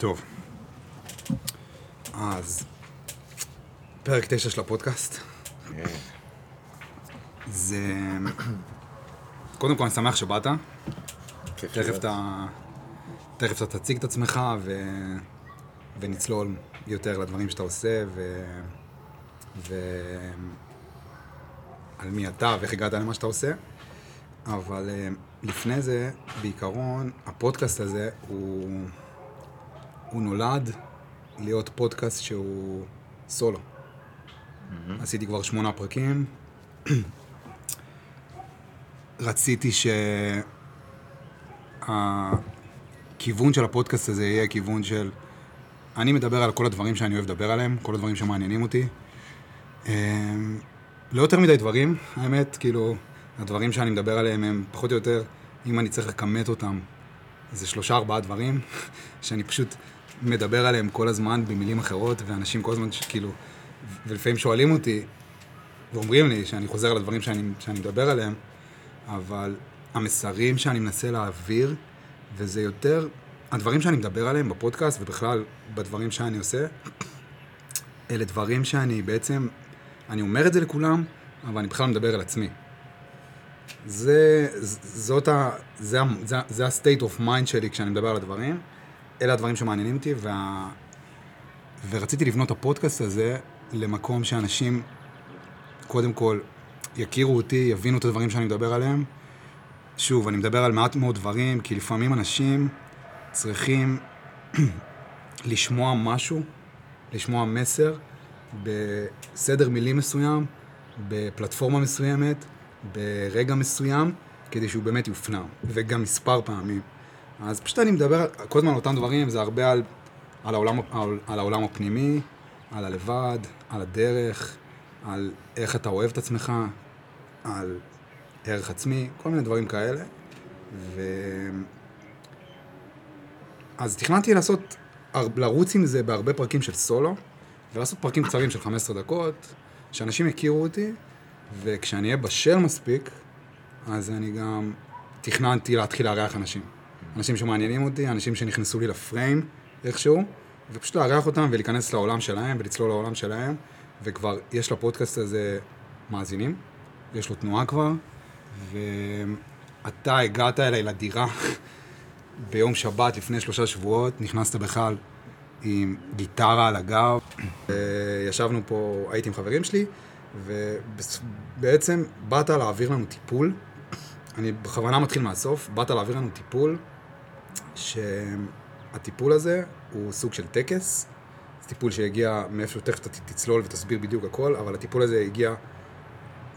טוב. אז, פרק תשע של הפודקאסט. זה... קודם כל, אני שמח שבאת. תכף. אתה... תכף אתה תציג את עצמך ו... ונצלול יותר לדברים שאתה עושה ו... ו... על מי אתה ואיך הגעת למה שאתה עושה. אבל אה, לפני זה, בעיקרון, הפודקאסט הזה הוא... הוא נולד להיות פודקאסט שהוא סולו. עשיתי כבר שמונה פרקים. רציתי שהכיוון של הפודקאסט הזה יהיה כיוון של... אני מדבר על כל הדברים שאני אוהב לדבר עליהם, כל הדברים שמעניינים אותי. אמ, לא יותר מדי דברים, האמת, כאילו, הדברים שאני מדבר עליהם הם פחות או יותר, אם אני צריך לכמת אותם, זה שלושה ארבעה דברים, שאני פשוט מדבר עליהם כל הזמן במילים אחרות, ואנשים כל הזמן, כאילו, ולפעמים שואלים אותי, ואומרים לי שאני חוזר על הדברים שאני, שאני מדבר עליהם, אבל המסרים שאני מנסה להעביר, וזה יותר, הדברים שאני מדבר עליהם בפודקאסט ובכלל בדברים שאני עושה, אלה דברים שאני בעצם, אני אומר את זה לכולם, אבל אני בכלל מדבר על עצמי. זה, זאת ה... זה, זה, זה ה-state of mind שלי כשאני מדבר על הדברים. אלה הדברים שמעניינים אותי, וה... ורציתי לבנות את הפודקאסט הזה למקום שאנשים, קודם כל, יכירו אותי, יבינו את הדברים שאני מדבר עליהם. שוב, אני מדבר על מעט מאוד דברים, כי לפעמים אנשים צריכים לשמוע משהו, לשמוע מסר, בסדר מילים מסוים, בפלטפורמה מסוימת, ברגע מסוים, כדי שהוא באמת יופנם, וגם מספר פעמים. אז פשוט אני מדבר כל הזמן על אותם דברים, זה הרבה על, על, העולם, על, על העולם הפנימי, על הלבד, על הדרך, על איך אתה אוהב את עצמך, על ערך עצמי, כל מיני דברים כאלה. ו... אז תכננתי לעשות, לרוץ עם זה בהרבה פרקים של סולו, ולעשות פרקים קצרים של 15 דקות, שאנשים יכירו אותי, וכשאני אהיה בשל מספיק, אז אני גם תכננתי להתחיל לארח אנשים. אנשים שמעניינים אותי, אנשים שנכנסו לי לפריים איכשהו, ופשוט לארח אותם ולהיכנס לעולם שלהם ולצלול לעולם שלהם, וכבר יש לפודקאסט הזה מאזינים, יש לו תנועה כבר, ואתה הגעת אליי לדירה ביום שבת לפני שלושה שבועות, נכנסת בכלל עם גיטרה על הגב. ישבנו פה, הייתי עם חברים שלי, ובעצם באת להעביר לנו טיפול. אני בכוונה מתחיל מהסוף, באת להעביר לנו טיפול, שהטיפול הזה הוא סוג של טקס. זה טיפול שהגיע מאיפשהו, תכף אתה תצלול ותסביר בדיוק הכל, אבל הטיפול הזה הגיע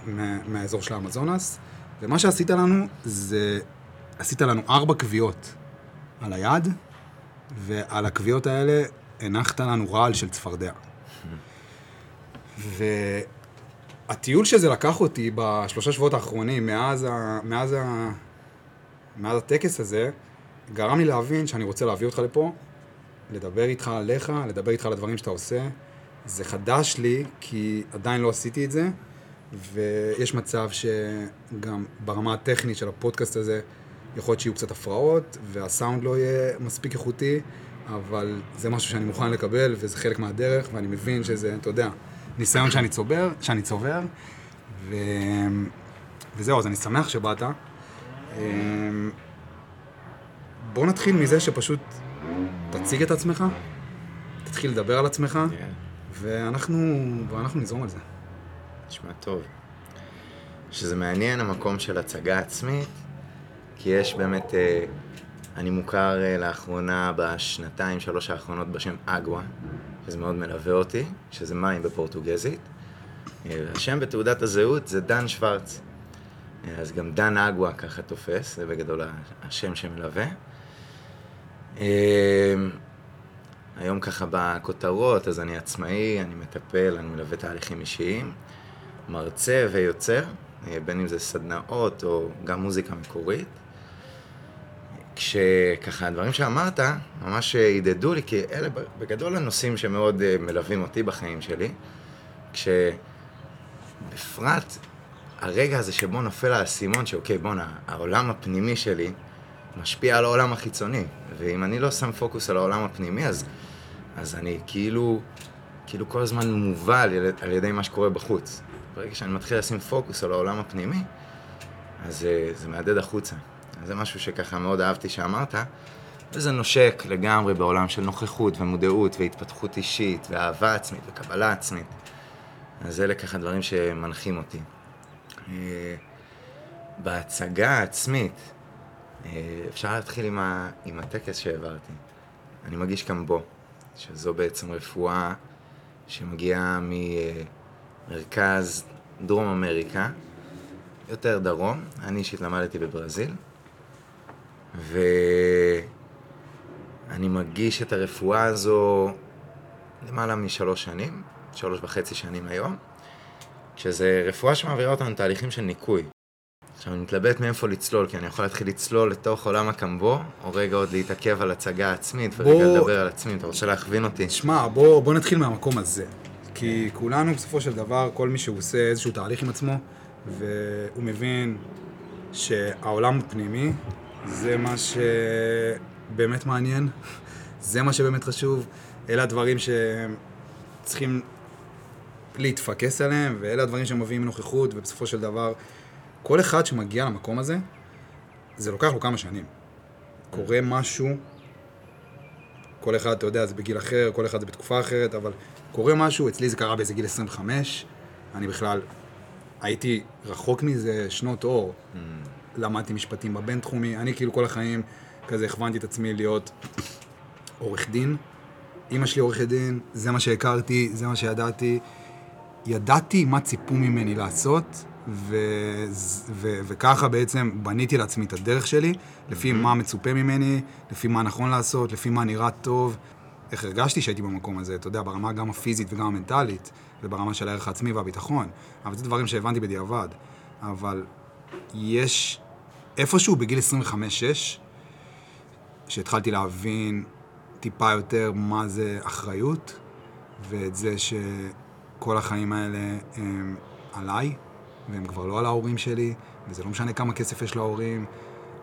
מה, מהאזור של האמזונס, ומה שעשית לנו זה, עשית לנו ארבע קביעות על היד, ועל הקביעות האלה הנחת לנו רעל של צפרדע. והטיול שזה לקח אותי בשלושה שבועות האחרונים, מאז, ה, מאז, ה, מאז הטקס הזה, גרם לי להבין שאני רוצה להביא אותך לפה, לדבר איתך עליך, לדבר איתך על הדברים שאתה עושה. זה חדש לי, כי עדיין לא עשיתי את זה, ויש מצב שגם ברמה הטכנית של הפודקאסט הזה, יכול להיות שיהיו קצת הפרעות, והסאונד לא יהיה מספיק איכותי, אבל זה משהו שאני מוכן לקבל, וזה חלק מהדרך, ואני מבין שזה, אתה יודע, ניסיון שאני צובר, שאני צובר, ו... וזהו, אז אני שמח שבאת. בוא נתחיל מזה שפשוט תציג את עצמך, תתחיל לדבר על עצמך, כן, ואנחנו, ואנחנו נזרום על זה. נשמע טוב. שזה מעניין המקום של הצגה עצמית, כי יש באמת, אה, אני מוכר אה, לאחרונה בשנתיים, שלוש האחרונות בשם אגווה, שזה מאוד מלווה אותי, שזה מים בפורטוגזית. אה, השם בתעודת הזהות זה דן שוורץ. אז גם דן אגווה ככה תופס, זה בגדול השם שמלווה. אה, היום ככה בכותרות, אז אני עצמאי, אני מטפל, אני מלווה תהליכים אישיים, מרצה ויוצר, אה, בין אם זה סדנאות או גם מוזיקה מקורית. כשככה הדברים שאמרת ממש הדהדו לי, כי אלה בגדול הנושאים שמאוד אה, מלווים אותי בחיים שלי, כשבפרט הרגע הזה שבו נופל האסימון שאוקיי, בואנה, העולם הפנימי שלי משפיע על העולם החיצוני. ואם אני לא שם פוקוס על העולם הפנימי, אז, אז אני כאילו, כאילו כל הזמן מובל על, ידי מה שקורה בחוץ. ברגע שאני מתחיל לשים פוקוס על העולם הפנימי, אז זה, זה מהדהד החוצה. זה משהו שככה מאוד אהבתי שאמרת, וזה נושק לגמרי בעולם של נוכחות ומודעות והתפתחות אישית ואהבה עצמית וקבלה עצמית. אז אלה ככה דברים שמנחים אותי. אה, בהצגה העצמית, אה, אפשר להתחיל עם, ה, עם הטקס שהעברתי. אני מגיש קמבו, שזו בעצם רפואה שמגיעה ממרכז דרום אמריקה, יותר דרום, אני אישית למדתי בברזיל, ואני מגיש את הרפואה הזו למעלה משלוש שנים, שלוש וחצי שנים היום, שזה רפואה שמעבירה אותנו תהליכים של ניקוי. עכשיו, אני מתלבט מאיפה לצלול, כי אני יכול להתחיל לצלול לתוך עולם הקמבו, או רגע עוד להתעכב על הצגה עצמית, ורגע בוא... לדבר על עצמי. אתה רוצה להכווין אותי? שמע, בוא, בוא נתחיל מהמקום הזה. כי כולנו, בסופו של דבר, כל מי שעושה איזשהו תהליך עם עצמו, והוא מבין שהעולם הפנימי זה מה שבאמת מעניין, זה מה שבאמת חשוב, אלה הדברים שצריכים להתפקס עליהם, ואלה הדברים שמביאים נוכחות, ובסופו של דבר, כל אחד שמגיע למקום הזה, זה לוקח לו כמה שנים. קורה משהו, כל אחד, אתה יודע, זה בגיל אחר, כל אחד זה בתקופה אחרת, אבל קורה משהו, אצלי זה קרה באיזה גיל 25, אני בכלל הייתי רחוק מזה שנות אור. Mm. למדתי משפטים בבינתחומי, אני כאילו כל החיים כזה הכוונתי את עצמי להיות עורך דין. אימא שלי עורכת דין, זה מה שהכרתי, זה מה שידעתי. ידעתי מה ציפו ממני לעשות, ו... ו... וככה בעצם בניתי לעצמי את הדרך שלי, לפי mm-hmm. מה מצופה ממני, לפי מה נכון לעשות, לפי מה נראה טוב. איך הרגשתי שהייתי במקום הזה, אתה יודע, ברמה גם הפיזית וגם המנטלית, וברמה של הערך העצמי והביטחון. אבל זה דברים שהבנתי בדיעבד. אבל יש איפשהו בגיל 25-6, שהתחלתי להבין טיפה יותר מה זה אחריות, ואת זה שכל החיים האלה הם עליי, והם כבר לא על ההורים שלי, וזה לא משנה כמה כסף יש להורים,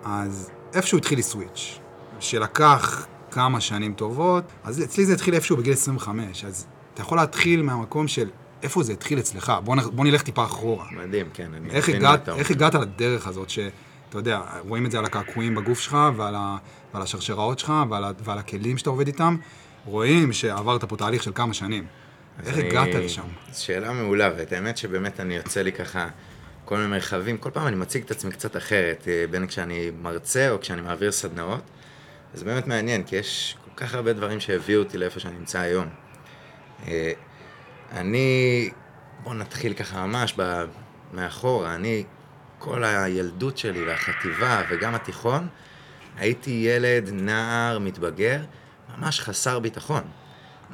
אז איפשהו התחיל לי סוויץ', שלקח כמה שנים טובות, אז אצלי זה התחיל איפשהו בגיל 25, אז אתה יכול להתחיל מהמקום של איפה זה התחיל אצלך, בוא, נ, בוא נלך טיפה אחורה. מדהים, כן, אני איך הגעת, איך הגעת לדרך הזאת, שאתה יודע, רואים את זה על הקעקועים בגוף שלך, ועל, ה, ועל השרשראות שלך, ועל, ועל הכלים שאתה עובד איתם, רואים שעברת פה תהליך של כמה שנים. איך אני... הגעת לשם? שאלה מעולה, ואת האמת שבאמת אני יוצא לי ככה כל מיני מרחבים, כל פעם אני מציג את עצמי קצת אחרת, אה, בין כשאני מרצה או כשאני מעביר סדנאות. זה באמת מעניין, כי יש כל כך הרבה דברים שהביאו אותי לאיפה שאני נמצא היום. אה, אני, בואו נתחיל ככה ממש ב... מאחורה, אני, כל הילדות שלי והחטיבה וגם התיכון, הייתי ילד, נער, מתבגר, ממש חסר ביטחון.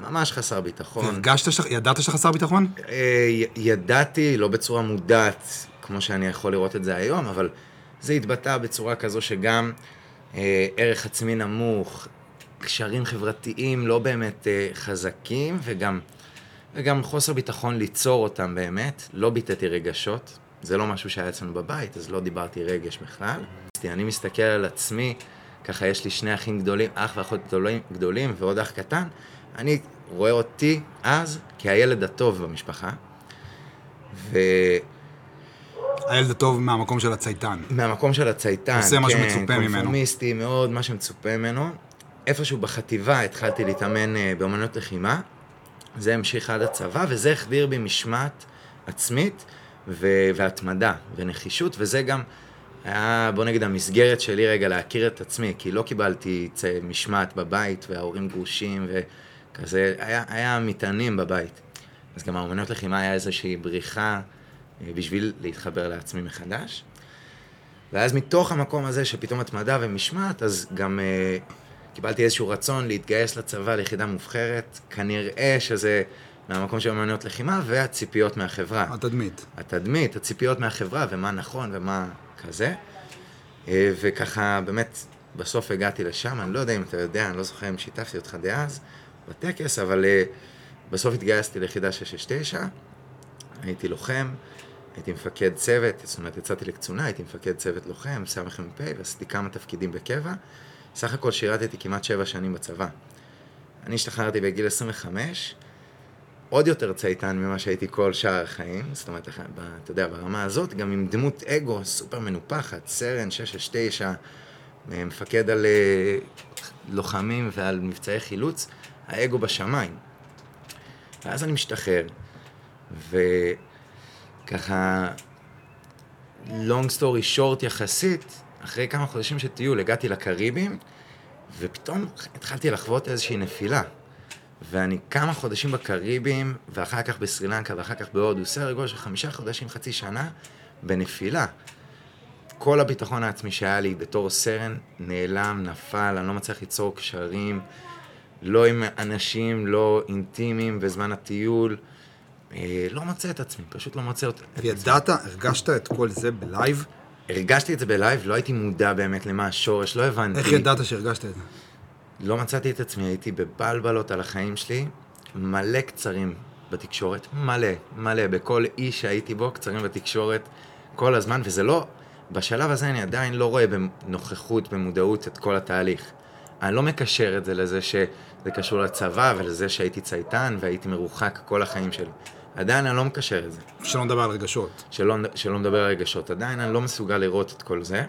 ממש חסר ביטחון. הרגשת, ידעת שאתה חסר ביטחון? אה, ידעתי, לא בצורה מודעת, כמו שאני יכול לראות את זה היום, אבל זה התבטא בצורה כזו שגם אה, ערך עצמי נמוך, קשרים חברתיים לא באמת אה, חזקים, וגם, וגם חוסר ביטחון ליצור אותם באמת. לא ביטאתי רגשות, זה לא משהו שהיה אצלנו בבית, אז לא דיברתי רגש בכלל. אני מסתכל על עצמי, ככה יש לי שני אחים גדולים, אח ואחות גדולים, גדולים ועוד אח קטן. אני רואה אותי אז כהילד הטוב במשפחה, ו... הילד הטוב מהמקום של הצייתן. מהמקום של הצייתן, עושה כן, מה שמצופה ממנו. קונפורמיסטי מאוד, מה שמצופה ממנו. איפשהו בחטיבה התחלתי להתאמן אה, באמנות לחימה, זה המשיך עד הצבא, וזה החדיר בי משמעת עצמית ו- והתמדה ונחישות, וזה גם היה, בוא נגיד, המסגרת שלי רגע להכיר את עצמי, כי לא קיבלתי משמעת בבית, וההורים גרושים, וכזה, היה, היה מטענים בבית. אז גם האמנות לחימה היה איזושהי בריחה אה, בשביל להתחבר לעצמי מחדש. ואז מתוך המקום הזה שפתאום התמדה ומשמעת, אז גם uh, קיבלתי איזשהו רצון להתגייס לצבא ליחידה מובחרת, כנראה שזה מהמקום של אמנויות לחימה והציפיות מהחברה. התדמית. התדמית, הציפיות מהחברה ומה נכון ומה כזה. Uh, וככה באמת בסוף הגעתי לשם, אני לא יודע אם אתה יודע, אני לא זוכר אם שיתפתי אותך דאז בטקס, אבל uh, בסוף התגייסתי ליחידה 669, הייתי לוחם. הייתי מפקד צוות, זאת אומרת, יצאתי לקצונה, הייתי מפקד צוות לוחם, סמ"פ, ועשיתי כמה תפקידים בקבע. סך הכל שירתתי כמעט שבע שנים בצבא. אני השתחררתי בגיל 25, עוד יותר צייתן ממה שהייתי כל שאר החיים, זאת אומרת, אתה יודע, ברמה הזאת, גם עם דמות אגו סופר מנופחת, סרן 669, מפקד על אה, לוחמים ועל מבצעי חילוץ, האגו בשמיים. ואז אני משתחרר, וככה, long story short יחסית, אחרי כמה חודשים של טיול הגעתי לקריבים, ופתאום התחלתי לחוות איזושהי נפילה. ואני כמה חודשים בקריביים, ואחר כך בסרילנקה, ואחר כך בהודו, סדר גודל של חמישה חודשים, חצי שנה, בנפילה. כל הביטחון העצמי שהיה לי בתור סרן נעלם, נפל, אני לא מצליח ליצור קשרים, לא עם אנשים, לא אינטימיים בזמן הטיול. אה, לא מוצא את עצמי, פשוט לא מוצא את עצמי. וידעת, הרגשת את כל זה ב live? הרגשתי את זה בלייב, לא הייתי מודע באמת למה השורש, לא הבנתי. איך ידעת שהרגשת את זה? לא מצאתי את עצמי, הייתי בבלבלות על החיים שלי, מלא קצרים בתקשורת, מלא, מלא, בכל אי שהייתי בו, קצרים בתקשורת כל הזמן, וזה לא, בשלב הזה אני עדיין לא רואה בנוכחות, במודעות את כל התהליך. אני לא מקשר את זה לזה שזה קשור לצבא ולזה שהייתי צייתן והייתי מרוחק כל החיים שלי. עדיין אני לא מקשר את זה. שלא נדבר על רגשות. שלא, שלא מדבר על רגשות. עדיין אני לא מסוגל לראות את כל זה.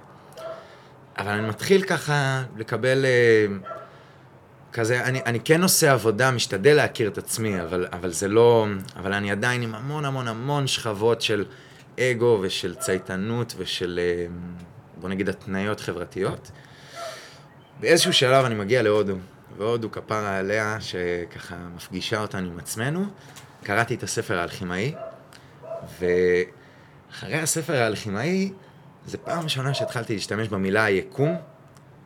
אבל אני מתחיל ככה לקבל אה, כזה, אני, אני כן עושה עבודה, משתדל להכיר את עצמי, אבל, אבל זה לא... אבל אני עדיין עם המון המון המון שכבות של אגו ושל צייתנות ושל, אה, בוא נגיד, התניות חברתיות. באיזשהו שלב אני מגיע להודו, והודו כפרה עליה, שככה מפגישה אותנו עם עצמנו. קראתי את הספר האלכימאי, ואחרי הספר האלכימאי, זו פעם ראשונה שהתחלתי להשתמש במילה היקום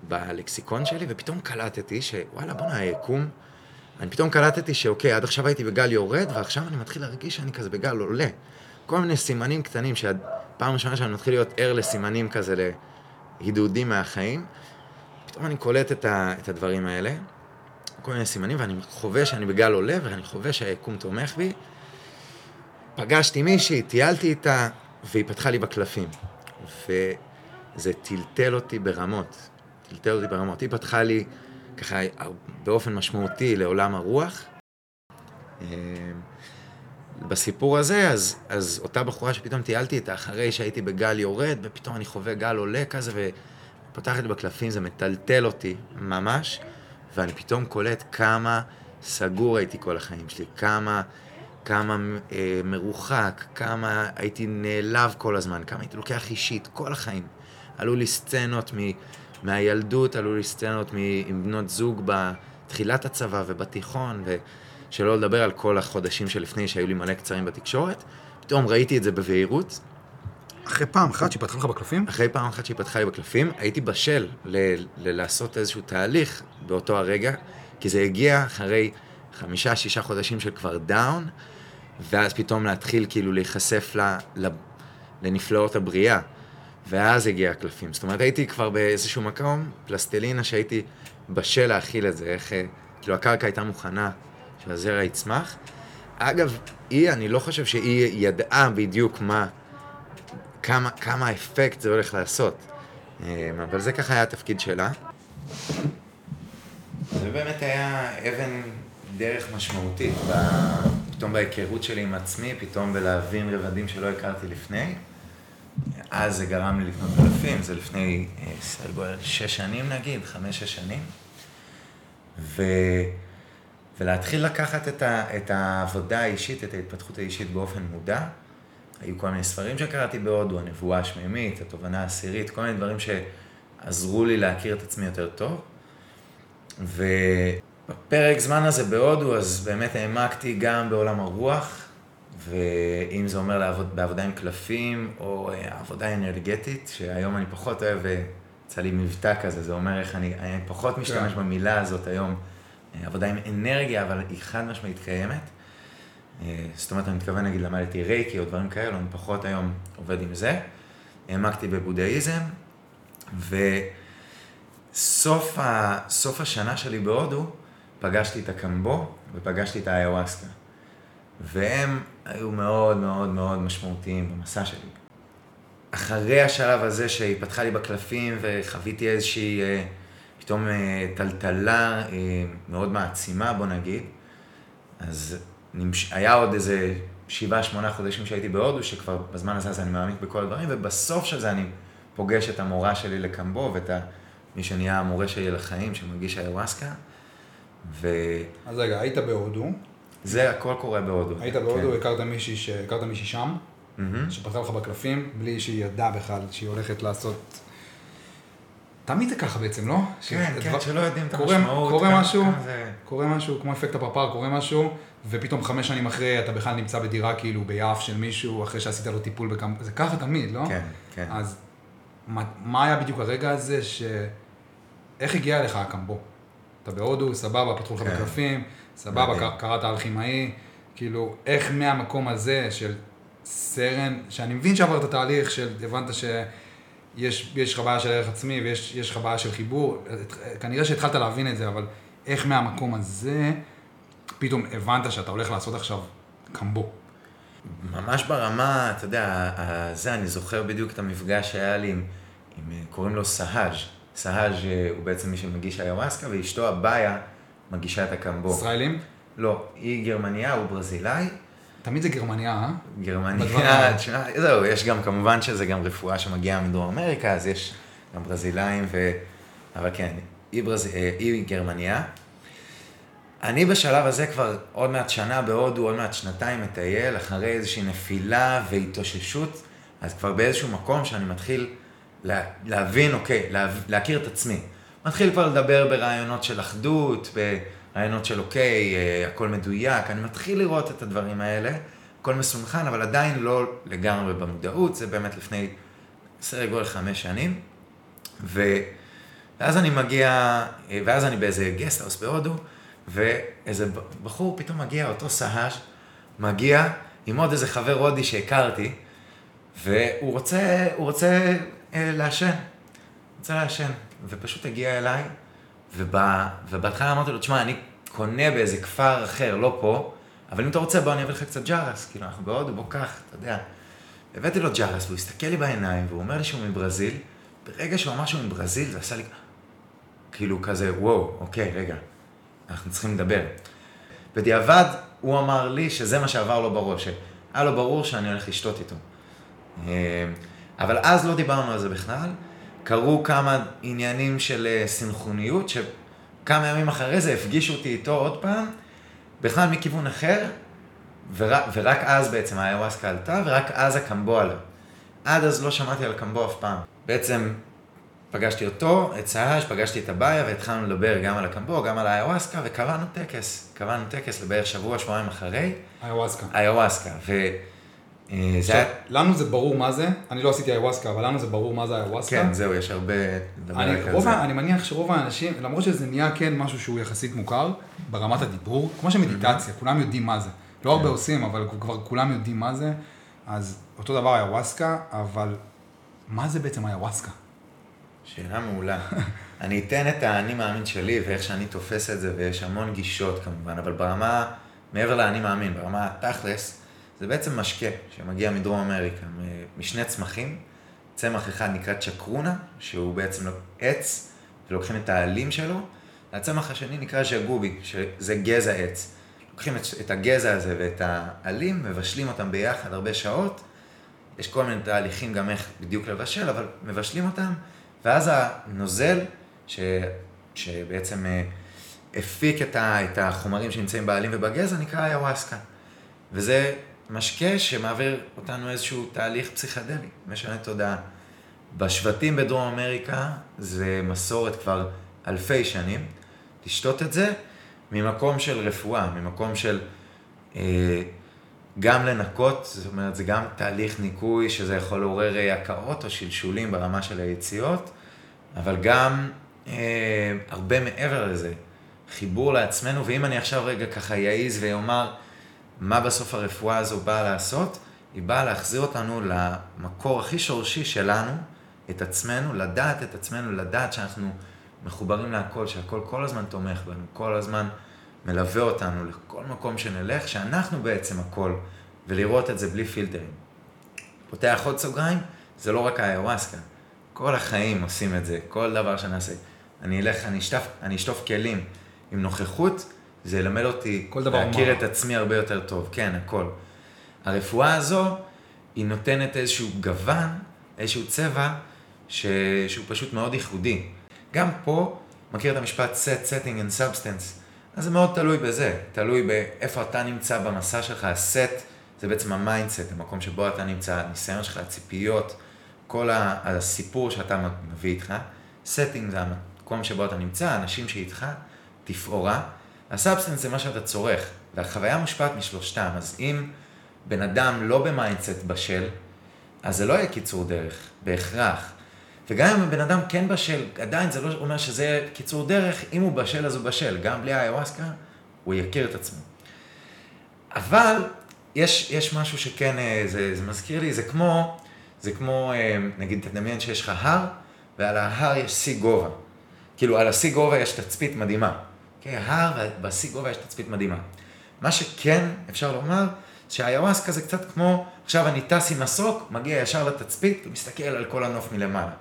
בלקסיקון שלי, ופתאום קלטתי שוואלה, בואנה, היקום... אני פתאום קלטתי שאוקיי, עד עכשיו הייתי בגל יורד, ועכשיו אני מתחיל להרגיש שאני כזה בגל עולה. כל מיני סימנים קטנים, שפעם ראשונה שאני מתחיל להיות ער לסימנים כזה, להידודים מהחיים. פתאום אני קולט את, ה, את הדברים האלה, כל מיני סימנים, ואני חווה שאני בגל עולה, ואני חווה שהיקום תומך בי. פגשתי מישהי, טיילתי איתה, והיא פתחה לי בקלפים. וזה טלטל אותי ברמות. טלטל אותי ברמות. היא פתחה לי ככה באופן משמעותי לעולם הרוח. אמ, בסיפור הזה, אז, אז אותה בחורה שפתאום טיילתי איתה אחרי שהייתי בגל יורד, ופתאום אני חווה גל עולה כזה, ופותחת בקלפים, זה מטלטל אותי ממש. ואני פתאום קולט כמה סגור הייתי כל החיים שלי, כמה, כמה אה, מרוחק, כמה הייתי נעלב כל הזמן, כמה הייתי לוקח אישית, כל החיים. עלו לי סצנות מ, מהילדות, עלו לי סצנות מ, עם בנות זוג בתחילת הצבא ובתיכון, ושלא לדבר על כל החודשים שלפני שהיו לי מלא קצרים בתקשורת. פתאום ראיתי את זה בבהירות, אחרי פעם אחת שהיא פתחה לך בקלפים? אחרי פעם אחת שהיא פתחה לי בקלפים, הייתי בשל לעשות איזשהו תהליך באותו הרגע, כי זה הגיע אחרי חמישה, שישה חודשים של כבר דאון, ואז פתאום להתחיל כאילו להיחשף ל- ל- לנפלאות הבריאה. ואז הגיע הקלפים. זאת אומרת, הייתי כבר באיזשהו מקום, פלסטלינה שהייתי בשל להכיל את זה, איך, אה, כאילו הקרקע הייתה מוכנה שהזרע יצמח. אגב, היא, אני לא חושב שהיא ידעה בדיוק מה כמה, כמה אפקט זה הולך לעשות. אמ, אבל זה ככה היה התפקיד שלה. זה באמת היה אבן דרך משמעותית, פתאום בהיכרות שלי עם עצמי, פתאום בלהבין רבדים שלא הכרתי לפני. אז זה גרם לי לקנות אלפים, זה לפני אה, סדר גודל שש שנים נגיד, חמש-שש שנים. ו... ולהתחיל לקחת את, ה... את העבודה האישית, את ההתפתחות האישית באופן מודע, היו כל מיני ספרים שקראתי בהודו, הנבואה השמימית, התובנה העשירית, כל מיני דברים שעזרו לי להכיר את עצמי יותר טוב. ובפרק זמן הזה בהודו, אז באמת העמקתי גם בעולם הרוח, ואם זה אומר לעבוד בעבודה עם קלפים, או אה, עבודה אנרגטית, שהיום אני פחות אוהב, אה, יצא לי מבטא כזה, זה אומר איך אני, אני פחות משתמש כן. במילה הזאת היום, אה, עבודה עם אנרגיה, אבל היא חד משמעית קיימת. אה, זאת אומרת, אני מתכוון, נגיד, למדתי רייקי או דברים כאלו, אני פחות היום עובד עם זה. העמקתי בבודהיזם, וסוף ה... השנה שלי בהודו, פגשתי את הקמבו ופגשתי את האיוואסקה. והם היו מאוד מאוד מאוד משמעותיים במסע שלי. אחרי השלב הזה שהיא פתחה לי בקלפים וחוויתי איזושהי אה, פתאום אה, טלטלה אה, מאוד מעצימה, בוא נגיד, אז. היה עוד איזה שבעה, שמונה חודשים שהייתי בהודו, שכבר בזמן הזה אז אני מעמיק בכל הדברים, ובסוף של זה אני פוגש את המורה שלי לקמבו ואת. מי שנהיה המורה שלי לחיים, שמגיש איוואסקה. ו... אז רגע, היית בהודו, זה הכל קורה בהודו. היית בהודו, כן. הכרת מישהי ש- הכרת מישהי שם, מהמם. שפתחה לך בקלפים, בלי שהיא ידעה בכלל שהיא הולכת לעשות... תמיד זה ככה בעצם, לא? כן, כן, שלא יודעים את המשמעות. קורה משהו, קורה משהו, כמו אפקט הפרפר, קורה משהו, ופתאום חמש שנים אחרי אתה בכלל נמצא בדירה כאילו ביעף של מישהו, אחרי שעשית לו טיפול בכמה... זה ככה תמיד, לא? כן, כן. אז מה, מה היה בדיוק הרגע הזה ש... איך הגיע אליך הקמבו? אתה בהודו, סבבה, פתחו לך כן. בקלפים, סבבה. קר- קראת אלכימאי, כאילו, איך מהמקום הזה של סרן, שאני מבין שעברת תהליך של, הבנת שיש יש לך בעיה של ערך עצמי ויש יש לך בעיה של חיבור, כנראה שהתחלת להבין את זה, אבל איך מהמקום הזה פתאום הבנת שאתה הולך לעשות עכשיו קמבו? ממש ברמה, אתה יודע, זה, אני זוכר בדיוק את המפגש שהיה לי עם, עם קוראים לו סהאז'. סהאז' אה, הוא בעצם מי שמגיש איוואסקה, ואשתו אביה מגישה את הקמבו. ישראלים? לא, היא גרמניה, הוא ברזילאי. תמיד זה גרמניה, אה? גרמניה. תשמע, זהו, יש גם, כמובן שזה גם רפואה שמגיעה מדרום אמריקה, אז יש גם ברזילאים ו... אבל כן, היא, ברז... אה, היא גרמניה. אני בשלב הזה כבר עוד מעט שנה בהודו, עוד מעט שנתיים מטייל, אחרי איזושהי נפילה והתאוששות, אז כבר באיזשהו מקום שאני מתחיל לה... להבין, אוקיי, לה... להכיר את עצמי. מתחיל כבר לדבר ברעיונות של אחדות, ברעיונות של אוקיי, אה, הכל מדויק, אני מתחיל לראות את הדברים האלה, הכל מסונכרן, אבל עדיין לא לגמרי במודעות, זה באמת לפני סדר גודל חמש שנים. ו... ואז אני מגיע, אה, ואז אני באיזה גסטהאוס בהודו, ואיזה בחור פתאום מגיע, אותו סהאז' מגיע עם עוד איזה חבר הודי שהכרתי, והוא רוצה, הוא רוצה אה, לעשן. רוצה לעשן. ופשוט הגיע אליי, ובהתחלה אמרתי לו, תשמע, אני קונה באיזה כפר אחר, לא פה, אבל אם אתה רוצה, בוא אני אביא לך קצת צ'רס, כאילו, אנחנו בהודו, בוא קח, אתה יודע. הבאתי לו צ'רס, והוא הסתכל לי בעיניים, והוא אומר לי שהוא מברזיל. ברגע שהוא אמר שהוא מברזיל, זה עשה לי כאילו כזה, וואו, אוקיי, רגע, אנחנו צריכים לדבר. בדיעבד, הוא אמר לי שזה מה שעבר לו בראש, שהיה לו ברור שאני הולך לשתות איתו. אה, אבל אז לא דיברנו על זה בכלל. קרו כמה עניינים של אה, סינכרוניות, שכמה ימים אחרי זה הפגישו אותי איתו עוד פעם, בכלל מכיוון אחר, ורק, ורק אז בעצם האיוואסקה עלתה, ורק אז הקמבו עלה. עד אז לא שמעתי על קמבו אף פעם. בעצם פגשתי אותו, את סהאז', פגשתי את הבעיה, והתחלנו לדבר גם על הקמבו, גם על האיוואסקה, וקבענו טקס. קבענו טקס לבערך שבוע, שבועיים אחרי, איוואסקה. איוואסקה. וזה עכשיו, היה... לנו זה ברור מה זה, אני לא עשיתי איוואסקה, אבל לנו זה ברור מה זה איוואסקה. כן, זהו, יש הרבה אני, רוב, זה. אני מניח שרוב האנשים, למרות שזה נהיה כן משהו שהוא יחסית מוכר, ברמת הדיבור, כמו שמדיטציה, כולם יודעים מה זה. לא הרבה כן. עושים, אבל כבר כולם יודעים מה זה, אז אותו דבר איוואסקה, אבל מה זה בעצם איוואסקה? שאלה מעולה. אני אתן את האני מאמין שלי ואיך שאני תופס את זה, ויש המון גישות כמובן, אבל ברמה, מעבר לאני מאמין, ברמה התכלס, זה בעצם משקה שמגיע מדרום אמריקה, משני צמחים. צמח אחד נקרא צ'קרונה, שהוא בעצם עץ, ולוקחים את העלים שלו, והצמח השני נקרא ז'גובי, שזה גזע עץ. לוקחים את, את הגזע הזה ואת העלים, מבשלים אותם ביחד הרבה שעות, יש כל מיני תהליכים גם איך בדיוק לבשל, אבל מבשלים אותם, ואז הנוזל, ש, שבעצם אה, הפיק את, ה, את החומרים שנמצאים בעלים ובגזע, נקרא איוואסקה. וזה משקה שמעביר אותנו איזשהו תהליך פסיכדלי, משנה תודעה. בשבטים בדרום אמריקה זה מסורת כבר אלפי שנים, לשתות את זה ממקום של רפואה, ממקום של אה, גם לנקות, זאת אומרת, זה גם תהליך ניקוי שזה יכול לעורר אה, הקאות או שלשולים ברמה של היציאות, אבל גם אה, הרבה מעבר לזה, חיבור לעצמנו, ואם אני עכשיו רגע ככה יעיז ויאמר מה בסוף הרפואה הזו באה לעשות, היא באה להחזיר אותנו למקור הכי שורשי שלנו, את עצמנו, לדעת את עצמנו, לדעת שאנחנו מחוברים להכל, שהכל כל הזמן תומך בנו, כל הזמן מלווה אותנו לכל מקום שנלך, שאנחנו בעצם הכל, ולראות את זה בלי פילטרים. פותח עוד סוגריים, זה לא רק האיוואסקה. כל החיים עושים את זה, כל דבר שנעשה. אני אלך, אני אשטוף, אני אשטוף כלים עם נוכחות, זה ילמד אותי להכיר מה. את עצמי הרבה יותר טוב, כן, הכל. הרפואה הזו, היא נותנת איזשהו גוון, איזשהו צבע, ש... שהוא פשוט מאוד ייחודי. גם פה, מכיר את המשפט set, setting and substance, אז זה מאוד תלוי בזה, תלוי באיפה אתה נמצא במסע שלך, ה-set זה בעצם ה mindset, המקום שבו אתה נמצא, הניסיון שלך, הציפיות, כל הסיפור שאתה מביא איתך. setting זה המקום שבו אתה נמצא, האנשים שאיתך, תפאורה. ה substance זה מה שאתה צורך, והחוויה מושפעת משלושתם, אז אם בן אדם לא ב mindset בשל, אז זה לא יהיה קיצור דרך, בהכרח. וגם אם הבן אדם כן בשל, עדיין זה לא אומר שזה קיצור דרך, אם הוא בשל אז הוא בשל, גם בלי האיוואסקה, הוא יכיר את עצמו. אבל יש, יש משהו שכן, אה, זה, זה מזכיר לי, זה כמו, זה כמו, אה, נגיד, תדמיין שיש לך הר, ועל ההר יש שיא גובה. כאילו, על השיא גובה יש תצפית מדהימה. כן, הר, ובשיא גובה יש תצפית מדהימה. מה שכן אפשר לומר, שהאיוואסקה זה קצת כמו, עכשיו אני טס עם מסוק, מגיע ישר לתצפית, ומסתכל על כל הנוף מלמעלה.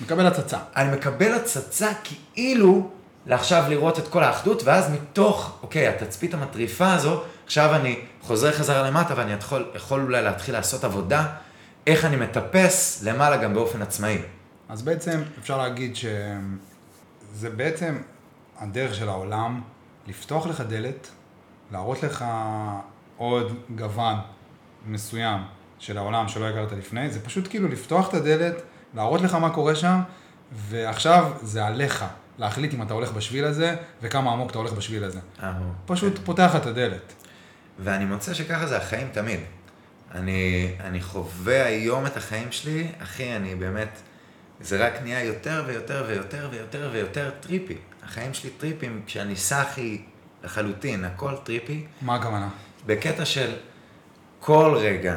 מקבל הצצה. אני מקבל הצצה כאילו לעכשיו לראות את כל האחדות, ואז מתוך, אוקיי, התצפית המטריפה הזו, עכשיו אני חוזר חזרה למטה ואני יכול, יכול אולי להתחיל לעשות עבודה, איך אני מטפס למעלה גם באופן עצמאי. אז בעצם אפשר להגיד שזה בעצם הדרך של העולם לפתוח לך דלת, להראות לך עוד גוון מסוים של העולם שלא הכרת לפני, זה פשוט כאילו לפתוח את הדלת, להראות לך מה קורה שם, ועכשיו זה עליך להחליט אם אתה הולך בשביל הזה, וכמה עמוק אתה הולך בשביל הזה. פשוט פותח את הדלת. ואני מוצא שככה זה החיים תמיד. אני, אני חווה היום את החיים שלי, אחי, אני באמת, זה רק נהיה יותר ויותר ויותר ויותר ויותר trippy. החיים שלי טריפים, כשאני סאחי לחלוטין, הכל trippy, מה הכוונה? בקטע של כל רגע,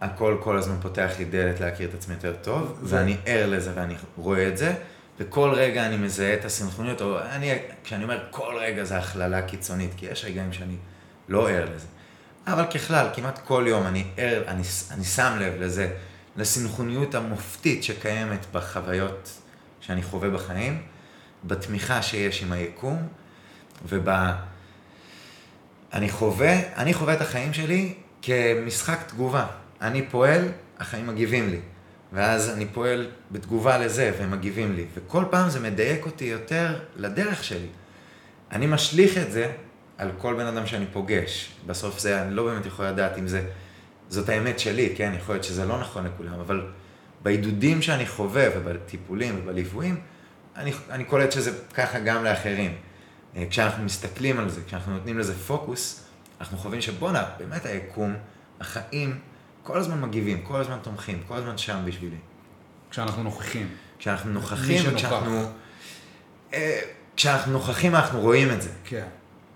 הכל כל הזמן פותח לי דלת להכיר את עצמי יותר טוב, זה- ואני ער לזה ואני רואה את זה, וכל רגע אני מזהה את הסינכרוניות, או אני, כשאני אומר כל רגע זה הכללה קיצונית, כי יש רגעים שאני לא ער לזה. אבל ככלל, כמעט כל יום אני ער, אני, אני שם לב לזה, לסינכרוניות המופתית שקיימת בחוויות שאני חווה בחיים, בתמיכה שיש עם היקום, וב... אני חווה, אני חווה את החיים שלי כמשחק תגובה. אני פועל, החיים מגיבים לי. ואז אני פועל בתגובה לזה, והם מגיבים לי. וכל פעם זה מדייק אותי יותר לדרך שלי. אני משליך את זה על כל בן אדם שאני פוגש. בסוף זה, אני לא באמת יכול לדעת אם זה, זאת האמת שלי, כן? יכול להיות שזה לא נכון לכולם, אבל בעידודים שאני חווה ובטיפולים ובליוויים, אני, אני קולט שזה ככה גם לאחרים. אה, כשאנחנו מסתכלים על זה, כשאנחנו נותנים לזה פוקוס, אנחנו חווים שבואנה, באמת היקום, החיים, כל הזמן מגיבים, כל הזמן תומכים, כל הזמן שם בשבילי. כשאנחנו נוכחים. כשאנחנו נוכחים, שנוכח. וכשאנחנו... אה, כשאנחנו נוכחים אנחנו רואים את זה. כן.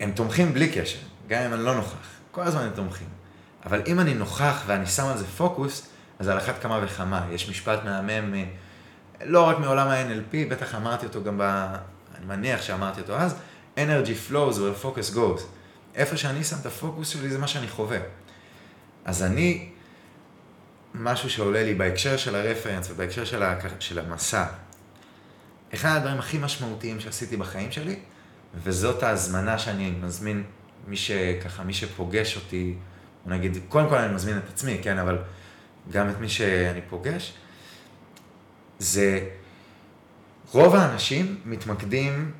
הם תומכים בלי קשר, גם אם אני לא נוכח. כל הזמן הם תומכים. אבל אם אני נוכח ואני שם על זה פוקוס, אז על אחת כמה וכמה. יש משפט מהמם, אה, לא רק מעולם ה-NLP, בטח אמרתי אותו גם ב... אני מניח שאמרתי אותו אז, energy flows where focus goes. איפה שאני שם את הפוקוס שלי זה מה שאני חווה. אז אני, משהו שעולה לי בהקשר של הרפרנס ובהקשר של, ה... של המסע, אחד הדברים הכי משמעותיים שעשיתי בחיים שלי, וזאת ההזמנה שאני מזמין מי שככה, מי שפוגש אותי, או נגיד, קודם כל אני מזמין את עצמי, כן, אבל גם את מי שאני פוגש, זה רוב האנשים מתמקדים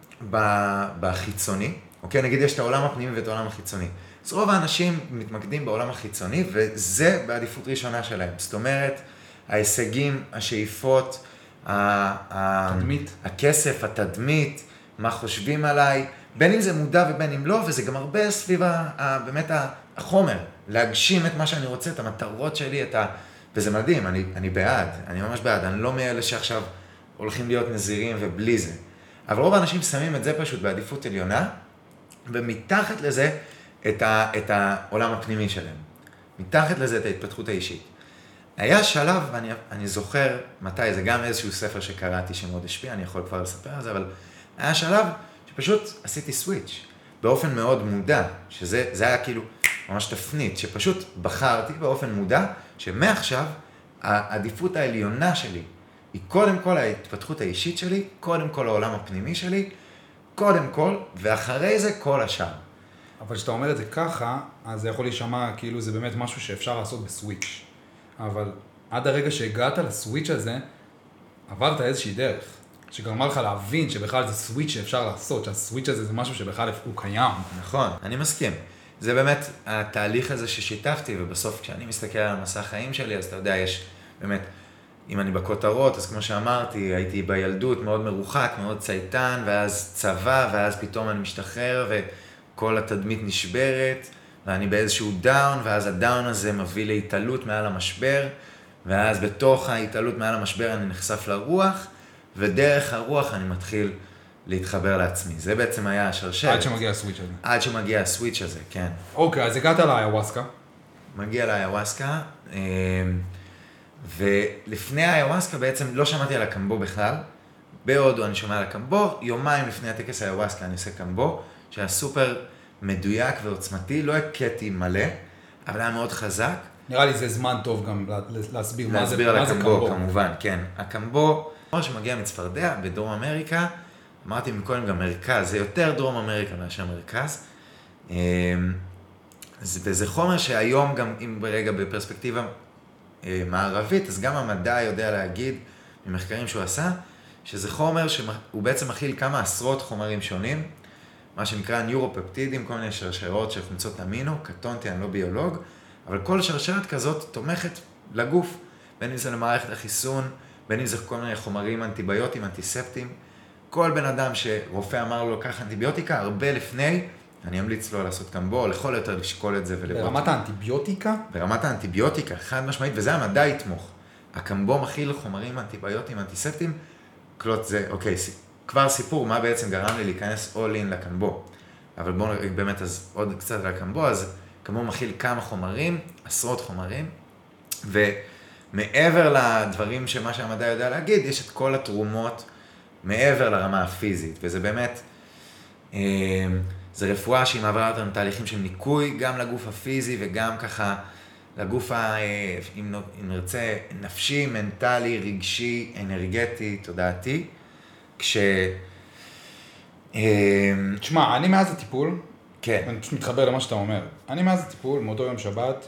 בחיצוני, אוקיי? נגיד יש את העולם הפנימי ואת העולם החיצוני. אז רוב האנשים מתמקדים בעולם החיצוני, וזה בעדיפות ראשונה שלהם. זאת אומרת, ההישגים, השאיפות, ה- ה- תדמית. הכסף, התדמית, מה חושבים עליי, בין אם זה מודע ובין אם לא, וזה גם הרבה סביב ה, ה, באמת החומר, להגשים את מה שאני רוצה, את המטרות שלי, את ה... וזה מדהים, אני, אני בעד, אני ממש בעד, אני לא מאלה שעכשיו הולכים להיות נזירים ובלי זה. אבל רוב האנשים שמים את זה פשוט בעדיפות עליונה, ומתחת לזה את, ה, את העולם הפנימי שלהם. מתחת לזה את ההתפתחות האישית. היה שלב, ואני אני זוכר מתי, זה גם איזשהו ספר שקראתי שמאוד השפיע, אני יכול כבר לספר על זה, אבל היה שלב שפשוט עשיתי סוויץ'. באופן מאוד מודע, שזה זה היה כאילו ממש תפנית, שפשוט בחרתי באופן מודע, שמעכשיו העדיפות העליונה שלי היא קודם כל ההתפתחות האישית שלי, קודם כל העולם הפנימי שלי, קודם כל, ואחרי זה כל השאר. אבל כשאתה אומר את זה ככה, אז זה יכול להישמע כאילו זה באמת משהו שאפשר לעשות בסוויץ'. אבל עד הרגע שהגעת לסוויץ' הזה, עברת איזושהי דרך. שגרמה לך להבין שבכלל זה סוויץ' שאפשר לעשות, שהסוויץ' הזה זה משהו שבכלל הוא קיים. נכון, אני מסכים. זה באמת התהליך הזה ששיתפתי, ובסוף כשאני מסתכל על מסע החיים שלי, אז אתה יודע, יש באמת, אם אני בכותרות, אז כמו שאמרתי, הייתי בילדות מאוד מרוחק, מאוד צייתן, ואז צבא, ואז פתאום אני משתחרר, וכל התדמית נשברת, ואני באיזשהו דאון, ואז הדאון הזה מביא להתעלות מעל המשבר, ואז בתוך ההתעלות מעל המשבר אני נחשף לרוח, ודרך הרוח אני מתחיל להתחבר לעצמי. זה בעצם היה השרשרת. עד שמגיע הסוויץ' הזה. עד שמגיע הסוויץ' הזה, כן. אוקיי, אז הגעת לאיוואסקה. מגיע לאיוואסקה, אמ, ולפני האיוואסקה בעצם לא שמעתי על הקמבו בכלל. בהודו אני שומע על הקמבו, יומיים לפני הטקס האיוואסקה אני עושה קמבו, שהיה סופר מדויק ועוצמתי, לא הכיתי מלא, אבל היה מאוד חזק. נראה לי זה זמן טוב גם להסביר מה זה, להסביר על הקמבו, כמובן, כן. הקמבו, כמו שמגיע מצפרדע בדרום אמריקה, אמרתי מקודם גם מרכז, זה יותר דרום אמריקה מאשר מרכז. אמ, וזה חומר שהיום גם, אם ברגע בפרספקטיבה אה, מערבית, אז גם המדע יודע להגיד, ממחקרים שהוא עשה, שזה חומר שהוא בעצם מכיל כמה עשרות חומרים שונים, מה שנקרא ניורופפטידים, כל מיני שרשרות של חומצות אמינו, קטונתי, אני לא ביולוג, אבל כל שרשרת כזאת תומכת לגוף, בין אם זה למערכת החיסון, בין אם זה כל מיני חומרים אנטיביוטיים, אנטיספטיים. כל בן אדם שרופא אמר לו לקח אנטיביוטיקה, הרבה לפני, אני אמליץ לו לעשות קמבו, לכל יותר לשקול את זה ולראות. ברמת האנטיביוטיקה? ברמת האנטיביוטיקה, חד משמעית, וזה המדע יתמוך. הקמבו מכיל חומרים אנטיביוטיים, אנטיספטיים, קלוט זה, אוקיי, כבר סיפור, מה בעצם גרם לי להיכנס all in לקמבו. אבל בואו באמת, אז עוד קצת על הקמבו, אז קמבו מכיל כמה חומרים, עשרות חומרים, ומעבר לדברים שמה שהמדע יודע להגיד, יש את כל התרומות מעבר לרמה הפיזית, וזה באמת, אה, זה רפואה שהיא מעברה אותנו תהליכים של ניקוי, גם לגוף הפיזי וגם ככה לגוף, ה, אה, אם נרצה, נפשי, מנטלי, רגשי, אנרגטי, תודעתי, כש... אה, תשמע, אני מאז הטיפול, כן. אני פשוט מתחבר למה שאתה אומר. אני מאז הטיפול, מאותו יום שבת,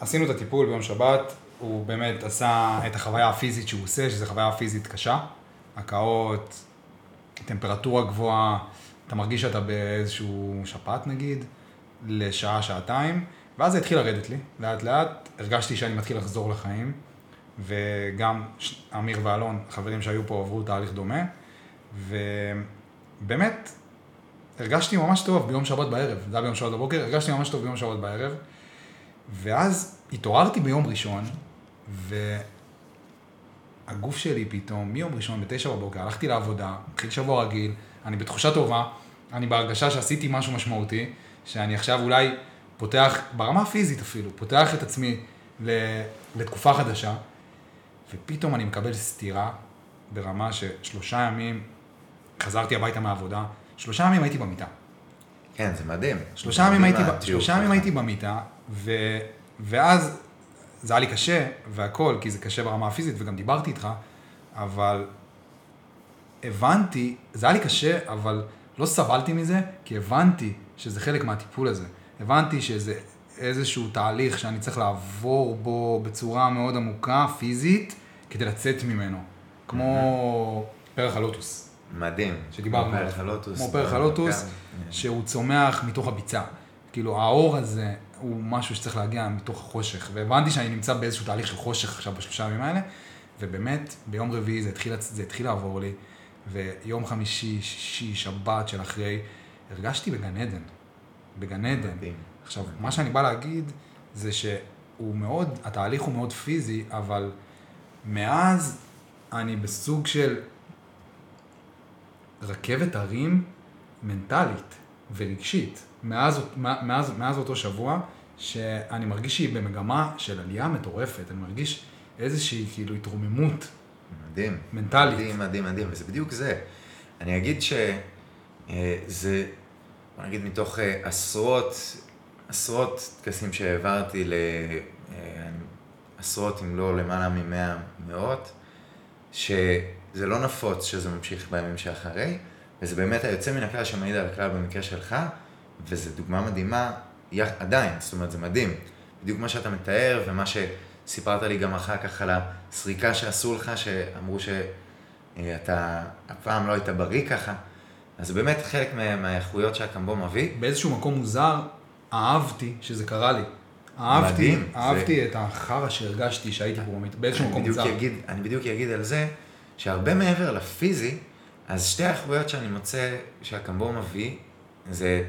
עשינו את הטיפול ביום שבת, הוא באמת עשה את החוויה הפיזית שהוא עושה, שזו חוויה פיזית קשה. הקאות, טמפרטורה גבוהה, אתה מרגיש שאתה באיזשהו שפעת נגיד, לשעה, שעתיים, ואז זה התחיל לרדת לי, לאט לאט, הרגשתי שאני מתחיל לחזור לחיים, וגם אמיר ואלון, חברים שהיו פה, עברו תהליך דומה, ובאמת, הרגשתי ממש טוב ביום שבת בערב, זה היה ביום שבת בבוקר, הרגשתי ממש טוב ביום שבת בערב, ואז התעוררתי ביום ראשון, ו... הגוף שלי פתאום, מיום ראשון בתשע בבוקר, הלכתי לעבודה, התחיל שבוע רגיל, אני בתחושה טובה, אני בהרגשה שעשיתי משהו משמעותי, שאני עכשיו אולי פותח, ברמה הפיזית אפילו, פותח את עצמי לתקופה חדשה, ופתאום אני מקבל סטירה ברמה ששלושה ימים חזרתי הביתה מהעבודה, שלושה ימים הייתי במיטה. כן, זה מדהים. שלושה ימים הייתי, שלושה ימים הייתי במיטה, ו... ואז זה היה לי קשה והכל, כי זה קשה ברמה הפיזית, וגם דיברתי איתך, אבל הבנתי, זה היה לי קשה, אבל לא סבלתי מזה, כי הבנתי שזה חלק מהטיפול הזה. הבנתי שזה איזשהו תהליך שאני צריך לעבור בו בצורה מאוד עמוקה, פיזית, כדי לצאת ממנו. כמו פרח הלוטוס. מדהים. שדיברנו עליו. כמו פרח הלוטוס. כמו פרח הלוטוס, שהוא צומח מתוך הביצה. כאילו, האור הזה, הוא משהו שצריך להגיע מתוך החושך, והבנתי שאני נמצא באיזשהו תהליך של חושך עכשיו בשלושה ימים האלה, ובאמת, ביום רביעי זה התחיל, זה התחיל לעבור לי, ויום חמישי, שישי, שבת של אחרי, הרגשתי בגן עדן. בגן עדן. עכשיו, מה שאני בא להגיד, זה שהוא מאוד, התהליך הוא מאוד פיזי, אבל מאז אני בסוג של רכבת הרים מנטלית ורגשית. מאז, מאז, מאז אותו שבוע, שאני מרגיש שהיא במגמה של עלייה מטורפת, אני מרגיש איזושהי כאילו התרוממות. מדהים. מנטלית. מדהים, מדהים, מדהים, וזה בדיוק זה. אני אגיד שזה, בוא נגיד מתוך אה, עשרות, עשרות טקסים שהעברתי לעשרות אם לא למעלה ממאה מאות, שזה לא נפוץ שזה ממשיך בימים שאחרי, וזה באמת היוצא מן הכלל שמעיד על הכלל במקרה שלך, וזו דוגמה מדהימה עדיין, זאת אומרת זה מדהים. בדיוק מה שאתה מתאר ומה שסיפרת לי גם אחר כך על הסריקה שעשו לך, שאמרו שאתה אף פעם לא היית בריא ככה. אז זה באמת חלק מהאיכויות שהקמבו מביא. באיזשהו מקום מוזר, אהבתי שזה קרה לי. אהבתי, מדהים, אהבתי זה... את החרא שהרגשתי שהייתי פה באיזשהו מקום מוזר. יגיד, אני בדיוק אגיד על זה, שהרבה מעבר לפיזי, אז שתי האיכויות שאני מוצא שהקמבו מביא, זה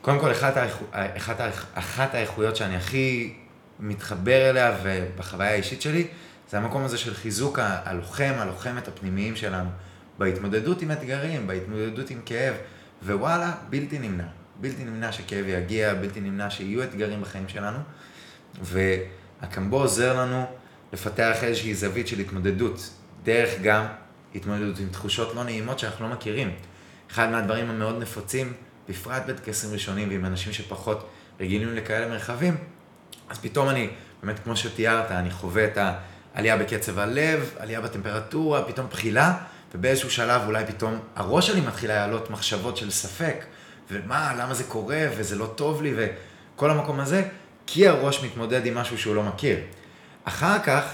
קודם כל אחת, האיכ... אחת. אחת האיכויות שאני הכי מתחבר אליה ובחוויה האישית שלי, זה המקום הזה של חיזוק הלוחם, הלוחמת הפנימיים שלנו. בהתמודדות עם אתגרים, בהתמודדות עם כאב, ווואלה, בלתי נמנע. בלתי נמנע שכאב יגיע, בלתי נמנע שיהיו אתגרים בחיים שלנו, והקמבו עוזר לנו לפתח איזושהי זווית של התמודדות, דרך גם התמודדות עם תחושות לא נעימות שאנחנו לא מכירים. אחד מהדברים המאוד נפוצים, בפרט בטקסים ראשונים ועם אנשים שפחות רגילים לכאלה מרחבים, אז פתאום אני, באמת כמו שתיארת, אני חווה את העלייה בקצב הלב, עלייה בטמפרטורה, פתאום בחילה, ובאיזשהו שלב אולי פתאום הראש שלי מתחיל להעלות מחשבות של ספק, ומה, למה זה קורה, וזה לא טוב לי, וכל המקום הזה, כי הראש מתמודד עם משהו שהוא לא מכיר. אחר כך,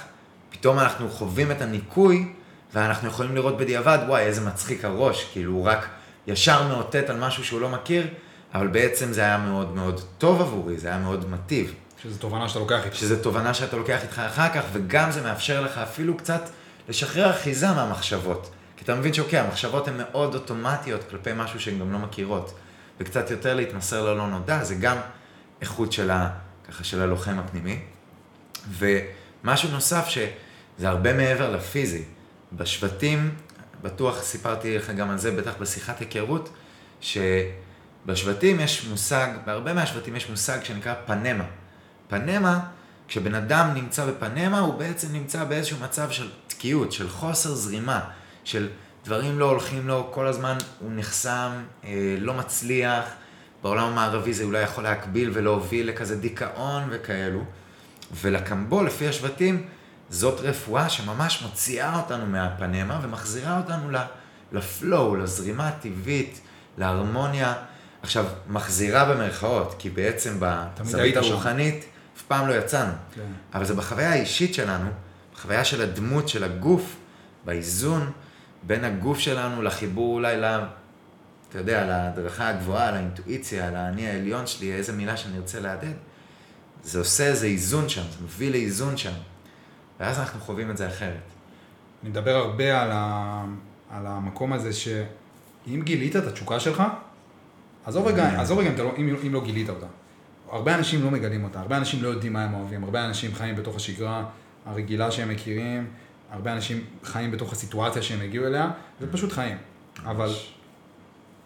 פתאום אנחנו חווים את הניקוי, ואנחנו יכולים לראות בדיעבד, וואי, איזה מצחיק הראש, כאילו הוא רק ישר מאותת על משהו שהוא לא מכיר, אבל בעצם זה היה מאוד מאוד טוב עבורי, זה היה מאוד מטיב. שזו תובנה שאתה לוקח איתך. שזו תובנה שאתה לוקח איתך אחר כך, וגם זה מאפשר לך אפילו קצת לשחרר אחיזה מהמחשבות. כי אתה מבין שאוקיי, המחשבות הן מאוד אוטומטיות כלפי משהו שהן גם לא מכירות. וקצת יותר להתמסר ללא נודע, זה גם איכות של, ה, ככה, של הלוחם הפנימי. ומשהו נוסף שזה הרבה מעבר לפיזי. בשבטים, בטוח סיפרתי לך גם על זה, בטח בשיחת היכרות, שבשבטים יש מושג, בהרבה מהשבטים יש מושג שנקרא פנמה. פנמה, כשבן אדם נמצא בפנמה, הוא בעצם נמצא באיזשהו מצב של תקיעות, של חוסר זרימה. של דברים לא הולכים לו, כל הזמן הוא נחסם, אה, לא מצליח, בעולם המערבי זה אולי יכול להקביל ולהוביל לכזה דיכאון וכאלו. ולקמבו, לפי השבטים, זאת רפואה שממש מוציאה אותנו מהפנמה ומחזירה אותנו לפלואו, לזרימה הטבעית, להרמוניה. עכשיו, מחזירה במרכאות, כי בעצם בזווית הרוחנית אף פעם לא יצאנו. כן. אבל זה בחוויה האישית שלנו, בחוויה של הדמות, של הגוף, באיזון בין הגוף שלנו לחיבור אולי ל... אתה יודע, להדרכה הגבוהה, לאינטואיציה, לאני העליון שלי, איזה מילה שאני ארצה להדהד, זה עושה איזה איזון שם, זה מביא לאיזון שם. ואז אנחנו חווים את זה אחרת. אני מדבר הרבה על, ה... על המקום הזה שאם גילית את התשוקה שלך, עזוב רגע, עזוב רגע אם, לא, אם, אם לא גילית אותה. הרבה אנשים לא מגלים אותה, הרבה אנשים לא יודעים מה הם אוהבים, הרבה אנשים חיים בתוך השגרה הרגילה שהם מכירים, הרבה אנשים חיים בתוך הסיטואציה שהם הגיעו אליה, ופשוט חיים. אבל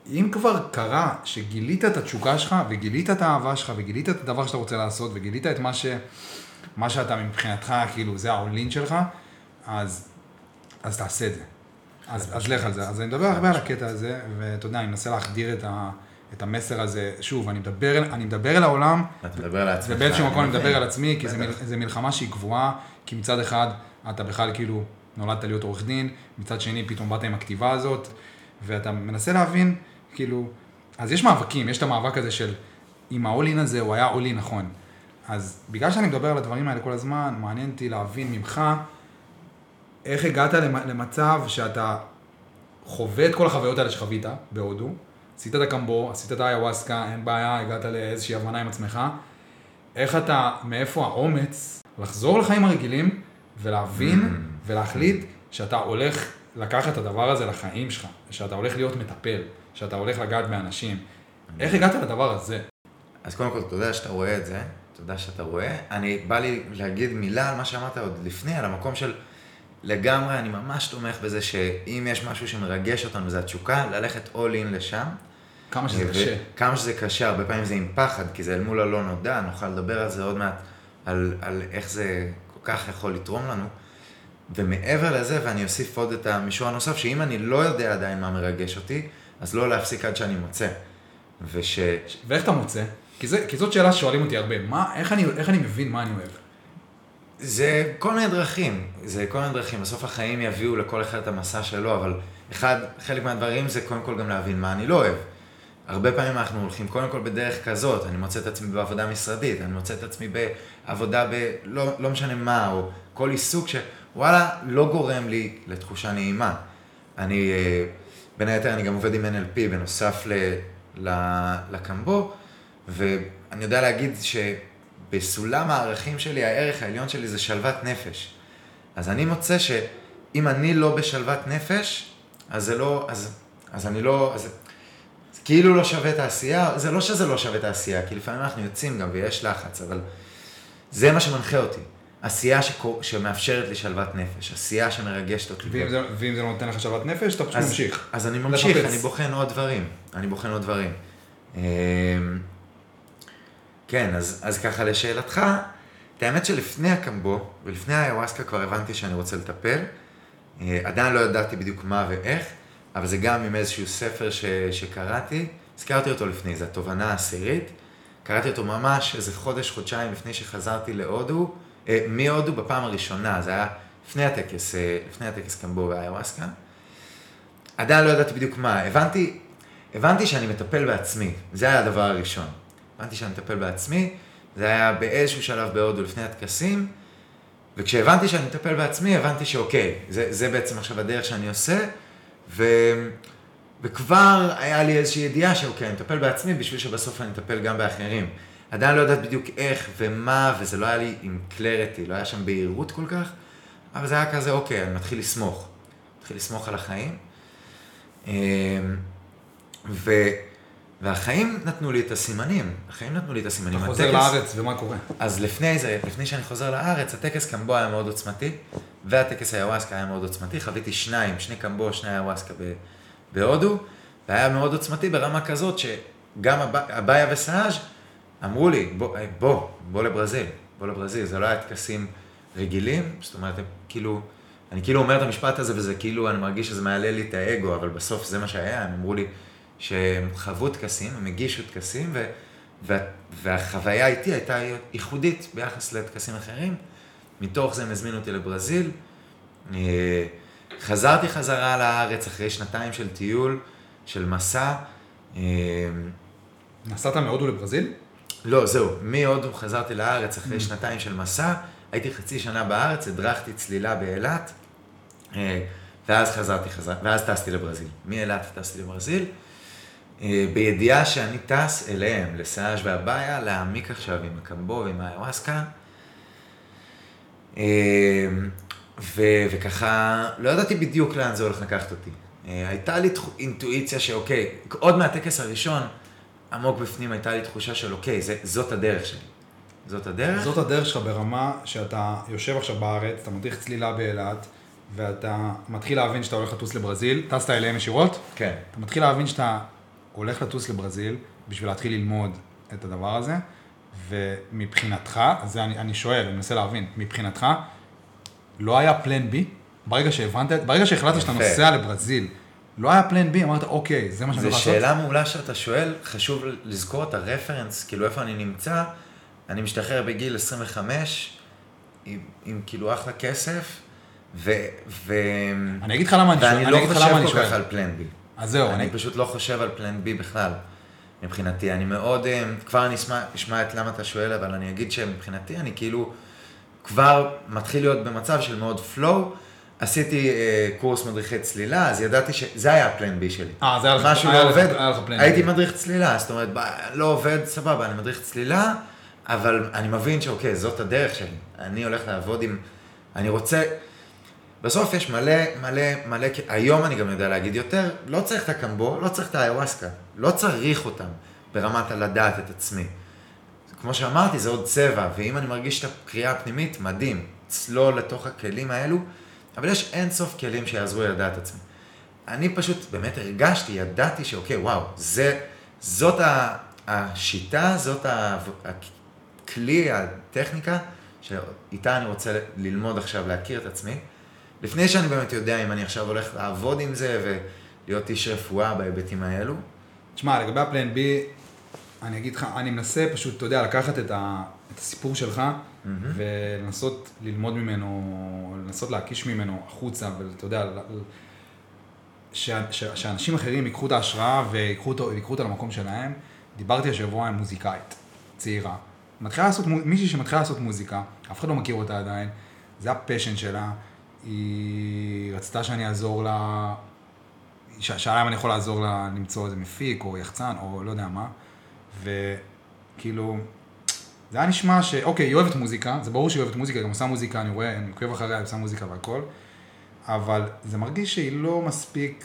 אם כבר קרה שגילית את התשוקה שלך, וגילית את האהבה שלך, וגילית את הדבר שאתה רוצה לעשות, וגילית את מה, ש, מה שאתה מבחינתך, כאילו, זה האולין שלך, אז, אז תעשה את זה. אז, אז לך על זה. אז אני מדבר הרבה על הקטע הזה, ואתה יודע, אני מנסה להחדיר את, ה, את המסר הזה. שוב, אני מדבר, אני מדבר אל העולם, אתה מדבר על עצמך. ובאיזשהו מקום אני מדבר על עצמי, כי זו מלחמה שהיא גבוהה, כי מצד אחד, אתה בכלל כאילו נולדת להיות עורך דין, מצד שני פתאום באת עם הכתיבה הזאת, ואתה מנסה להבין, כאילו, אז יש מאבקים, יש את המאבק הזה של אם האולין הזה הוא היה אולין נכון. אז בגלל שאני מדבר על הדברים האלה כל הזמן, מעניין אותי להבין ממך איך הגעת למצב שאתה חווה את כל החוויות האלה שחווית בהודו, עשית את הקמבו, עשית את האיוואסקה, אין בעיה, הגעת לאיזושהי הבנה עם עצמך, איך אתה, מאיפה האומץ לחזור לחיים הרגילים ולהבין mm. ולהחליט שאתה הולך לקחת את הדבר הזה לחיים שלך, שאתה הולך להיות מטפל, שאתה הולך לגעת באנשים. איך הגעת לדבר הזה? אז קודם כל, תודה שאתה רואה את זה, תודה שאתה רואה. אני, בא לי להגיד מילה על מה שאמרת עוד לפני, על המקום של לגמרי, אני ממש תומך בזה שאם יש משהו שמרגש אותנו, זה התשוקה, ללכת all in לשם. כמה שזה קשה. כמה שזה קשה, הרבה פעמים זה עם פחד, כי זה אל מול הלא נודע, נוכל לדבר על זה עוד מעט, על, על איך זה כך יכול לתרום לנו. ומעבר לזה, ואני אוסיף עוד את המישור הנוסף, שאם אני לא יודע עדיין מה מרגש אותי, אז לא להפסיק עד שאני מוצא. וש... ואיך אתה מוצא? כי, זה, כי זאת שאלה ששואלים אותי הרבה. מה, איך, אני, איך אני מבין מה אני אוהב? זה כל מיני דרכים, זה כל מיני דרכים. בסוף החיים יביאו לכל אחד את המסע שלו, אבל אחד, חלק מהדברים זה קודם כל גם להבין מה אני לא אוהב. הרבה פעמים אנחנו הולכים קודם כל בדרך כזאת, אני מוצא את עצמי בעבודה משרדית, אני מוצא את עצמי בעבודה ב... לא, לא משנה מה, או כל עיסוק שוואלה, לא גורם לי לתחושה נעימה. אני, אה, בין היתר אני גם עובד עם NLP בנוסף ל, ל, לקמבו, ואני יודע להגיד שבסולם הערכים שלי, הערך העליון שלי זה שלוות נפש. אז אני מוצא שאם אני לא בשלוות נפש, אז זה לא, אז, אז אני לא, אז, זה כאילו לא שווה את העשייה, זה לא שזה לא שווה את העשייה, כי לפעמים אנחנו יוצאים גם ויש לחץ, אבל זה מה שמנחה אותי. עשייה שקור... שמאפשרת לי שלוות נפש, עשייה שמרגשת אותי. ואם זה, ואם זה לא נותן לך שלוות נפש, אתה פשוט אז, ממשיך. אז אני ממשיך, לחפש. אני בוחן עוד דברים. אני בוחן עוד דברים. כן, אז, אז ככה לשאלתך, את האמת שלפני הקמבו ולפני האיוואסקה כבר הבנתי שאני רוצה לטפל. אה, עדיין לא ידעתי בדיוק מה ואיך, אבל זה גם עם איזשהו ספר ש, שקראתי. הזכרתי אותו לפני, זו התובנה העשירית. קראתי אותו ממש איזה חודש, חודשיים לפני שחזרתי להודו, אה, מהודו בפעם הראשונה, זה היה לפני הטקס, אה, לפני הטקס קמבו והאיוואסקה. עדיין לא ידעתי בדיוק מה, הבנתי, הבנתי שאני מטפל בעצמי, זה היה הדבר הראשון. הבנתי שאני מטפל בעצמי, זה היה באיזשהו שלב בהודו לפני הטקסים, וכשהבנתי שאני מטפל בעצמי, הבנתי שאוקיי, זה, זה בעצם עכשיו הדרך שאני עושה, ו... וכבר היה לי איזושהי ידיעה שאוקיי, אני מטפל בעצמי בשביל שבסוף אני אטפל גם באחרים. עדיין לא יודעת בדיוק איך ומה, וזה לא היה לי עם קלריטי, לא היה שם בהירות כל כך, אבל זה היה כזה, אוקיי, אני מתחיל לסמוך. מתחיל לסמוך על החיים. אמ, ו... והחיים נתנו לי את הסימנים, החיים נתנו לי את הסימנים. אתה חוזר הטקס- לארץ, ומה קורה? אז לפני זה, לפני שאני חוזר לארץ, הטקס קמבו היה מאוד עוצמתי, והטקס היוואסקה היה מאוד עוצמתי, חוויתי שניים, שני קמבו, שני היוואסקה ב- בהודו, והיה מאוד עוצמתי ברמה כזאת שגם הבעיה וסאז' אמרו לי, בוא, בוא, בוא לברזיל, בוא לברזיל, זה לא היה טקסים רגילים, זאת אומרת, כאילו, אני כאילו אומר את המשפט הזה וזה כאילו, אני מרגיש שזה מעלה לי את האגו, אבל בסוף זה מה שהיה, הם אמרו לי שהם חוו טקסים, הם הגישו טקסים, ו... וה, והחוויה איתי הייתה ייחודית ביחס לטקסים אחרים. מתוך זה הם הזמינו אותי לברזיל. אה, חזרתי חזרה לארץ אחרי שנתיים של טיול, של מסע. אה, נסעת מהודו לברזיל? לא, זהו, מהודו חזרתי לארץ אחרי שנתיים של מסע, הייתי חצי שנה בארץ, הדרכתי צלילה באילת, אה, ואז חזרתי חזרה, ואז טסתי לברזיל. מאילת טסתי לברזיל, בידיעה שאני טס אליהם, לסאז' והבעיה, להעמיק עכשיו עם הקמבו ועם האיוואסקה. אה, ו- וככה, לא ידעתי בדיוק לאן זה הולך לקחת אותי. אה, הייתה לי אינטואיציה שאוקיי, עוד מהטקס הראשון, עמוק בפנים הייתה לי תחושה של אוקיי, זה, זאת הדרך שלי. זאת הדרך. זאת הדרך שלך ברמה שאתה יושב עכשיו בארץ, אתה מדריך צלילה באילת, ואתה מתחיל להבין שאתה הולך לטוס לברזיל, טסת אליהם ישירות, כן. אתה מתחיל להבין שאתה הולך לטוס לברזיל בשביל להתחיל ללמוד את הדבר הזה, ומבחינתך, זה אני, אני שואל, אני מנסה להבין, מבחינתך, לא היה פלן בי? ברגע שהבנת, ברגע שהחלטת שאתה. נוסע לברזיל, לא היה פלן בי, אמרת, אוקיי, זה מה שאני זו הולך לעשות? שאלה מעולה שאתה שואל, חשוב לזכור את הרפרנס, כאילו איפה אני נמצא. אני משתחרר בגיל 25, עם, עם כאילו אחלה כסף, ו... ו... אני אגיד לך למה אני שואל, ואני אני לא חושב כל כך. על פלן בי. אז זהו, אני אני, פשוט לא חושב על פלן בי בכלל, מבחינתי. אני מאוד, אה, כבר אני אשמע, אשמע את למה אתה שואל, אבל אני אגיד שמבחינתי אני כאילו כבר מתחיל להיות במצב של מאוד flow. עשיתי אה, קורס מדריכי צלילה, אז ידעתי שזה היה הפלן בי שלי. אה, זה היה לך- משהו היה לא לך- עובד. הייתי מדריך צלילה, זאת אומרת, ב- לא עובד, סבבה, אני מדריך צלילה, אבל אני מבין שאוקיי, זאת הדרך שלי. אני הולך לעבוד עם... אני רוצה... בסוף יש מלא, מלא, מלא, היום אני גם יודע להגיד יותר, לא צריך את הקמבו, לא צריך את האיוואסקה, לא צריך אותם ברמת הלדעת את עצמי. כמו שאמרתי, זה עוד צבע, ואם אני מרגיש את הקריאה הפנימית, מדהים, צלול לתוך הכלים האלו, אבל יש אין סוף כלים שיעזרו לי לדעת עצמי. אני פשוט באמת הרגשתי, ידעתי שאוקיי, וואו, זה, זאת השיטה, זאת הכלי, הטכניקה, שאיתה אני רוצה ללמוד עכשיו, להכיר את עצמי. לפני שאני באמת יודע אם אני עכשיו הולך לעבוד עם זה ולהיות איש רפואה בהיבטים האלו, תשמע, לגבי הפלן בי, אני אגיד לך, אני מנסה פשוט, אתה יודע, לקחת את, ה, את הסיפור שלך ולנסות ללמוד ממנו, לנסות להקיש ממנו החוצה, ואתה יודע, ש- ש- שאנשים אחרים ייקחו את ההשראה ויקחו אותו, אותה למקום שלהם. דיברתי השבוע עם מוזיקאית צעירה. מתחילה לעשות, מישהי שמתחילה לעשות מוזיקה, אף אחד לא מכיר אותה עדיין, זה הפשן שלה, היא רצתה שאני אעזור לה, שאלה אם אני יכול לעזור לה למצוא איזה מפיק או יחצן או לא יודע מה, וכאילו, זה היה נשמע ש... אוקיי, היא אוהבת מוזיקה, זה ברור שהיא אוהבת מוזיקה, היא גם עושה מוזיקה, אני רואה, אני עוקב אחריה, היא עושה מוזיקה והכל, אבל זה מרגיש שהיא לא מספיק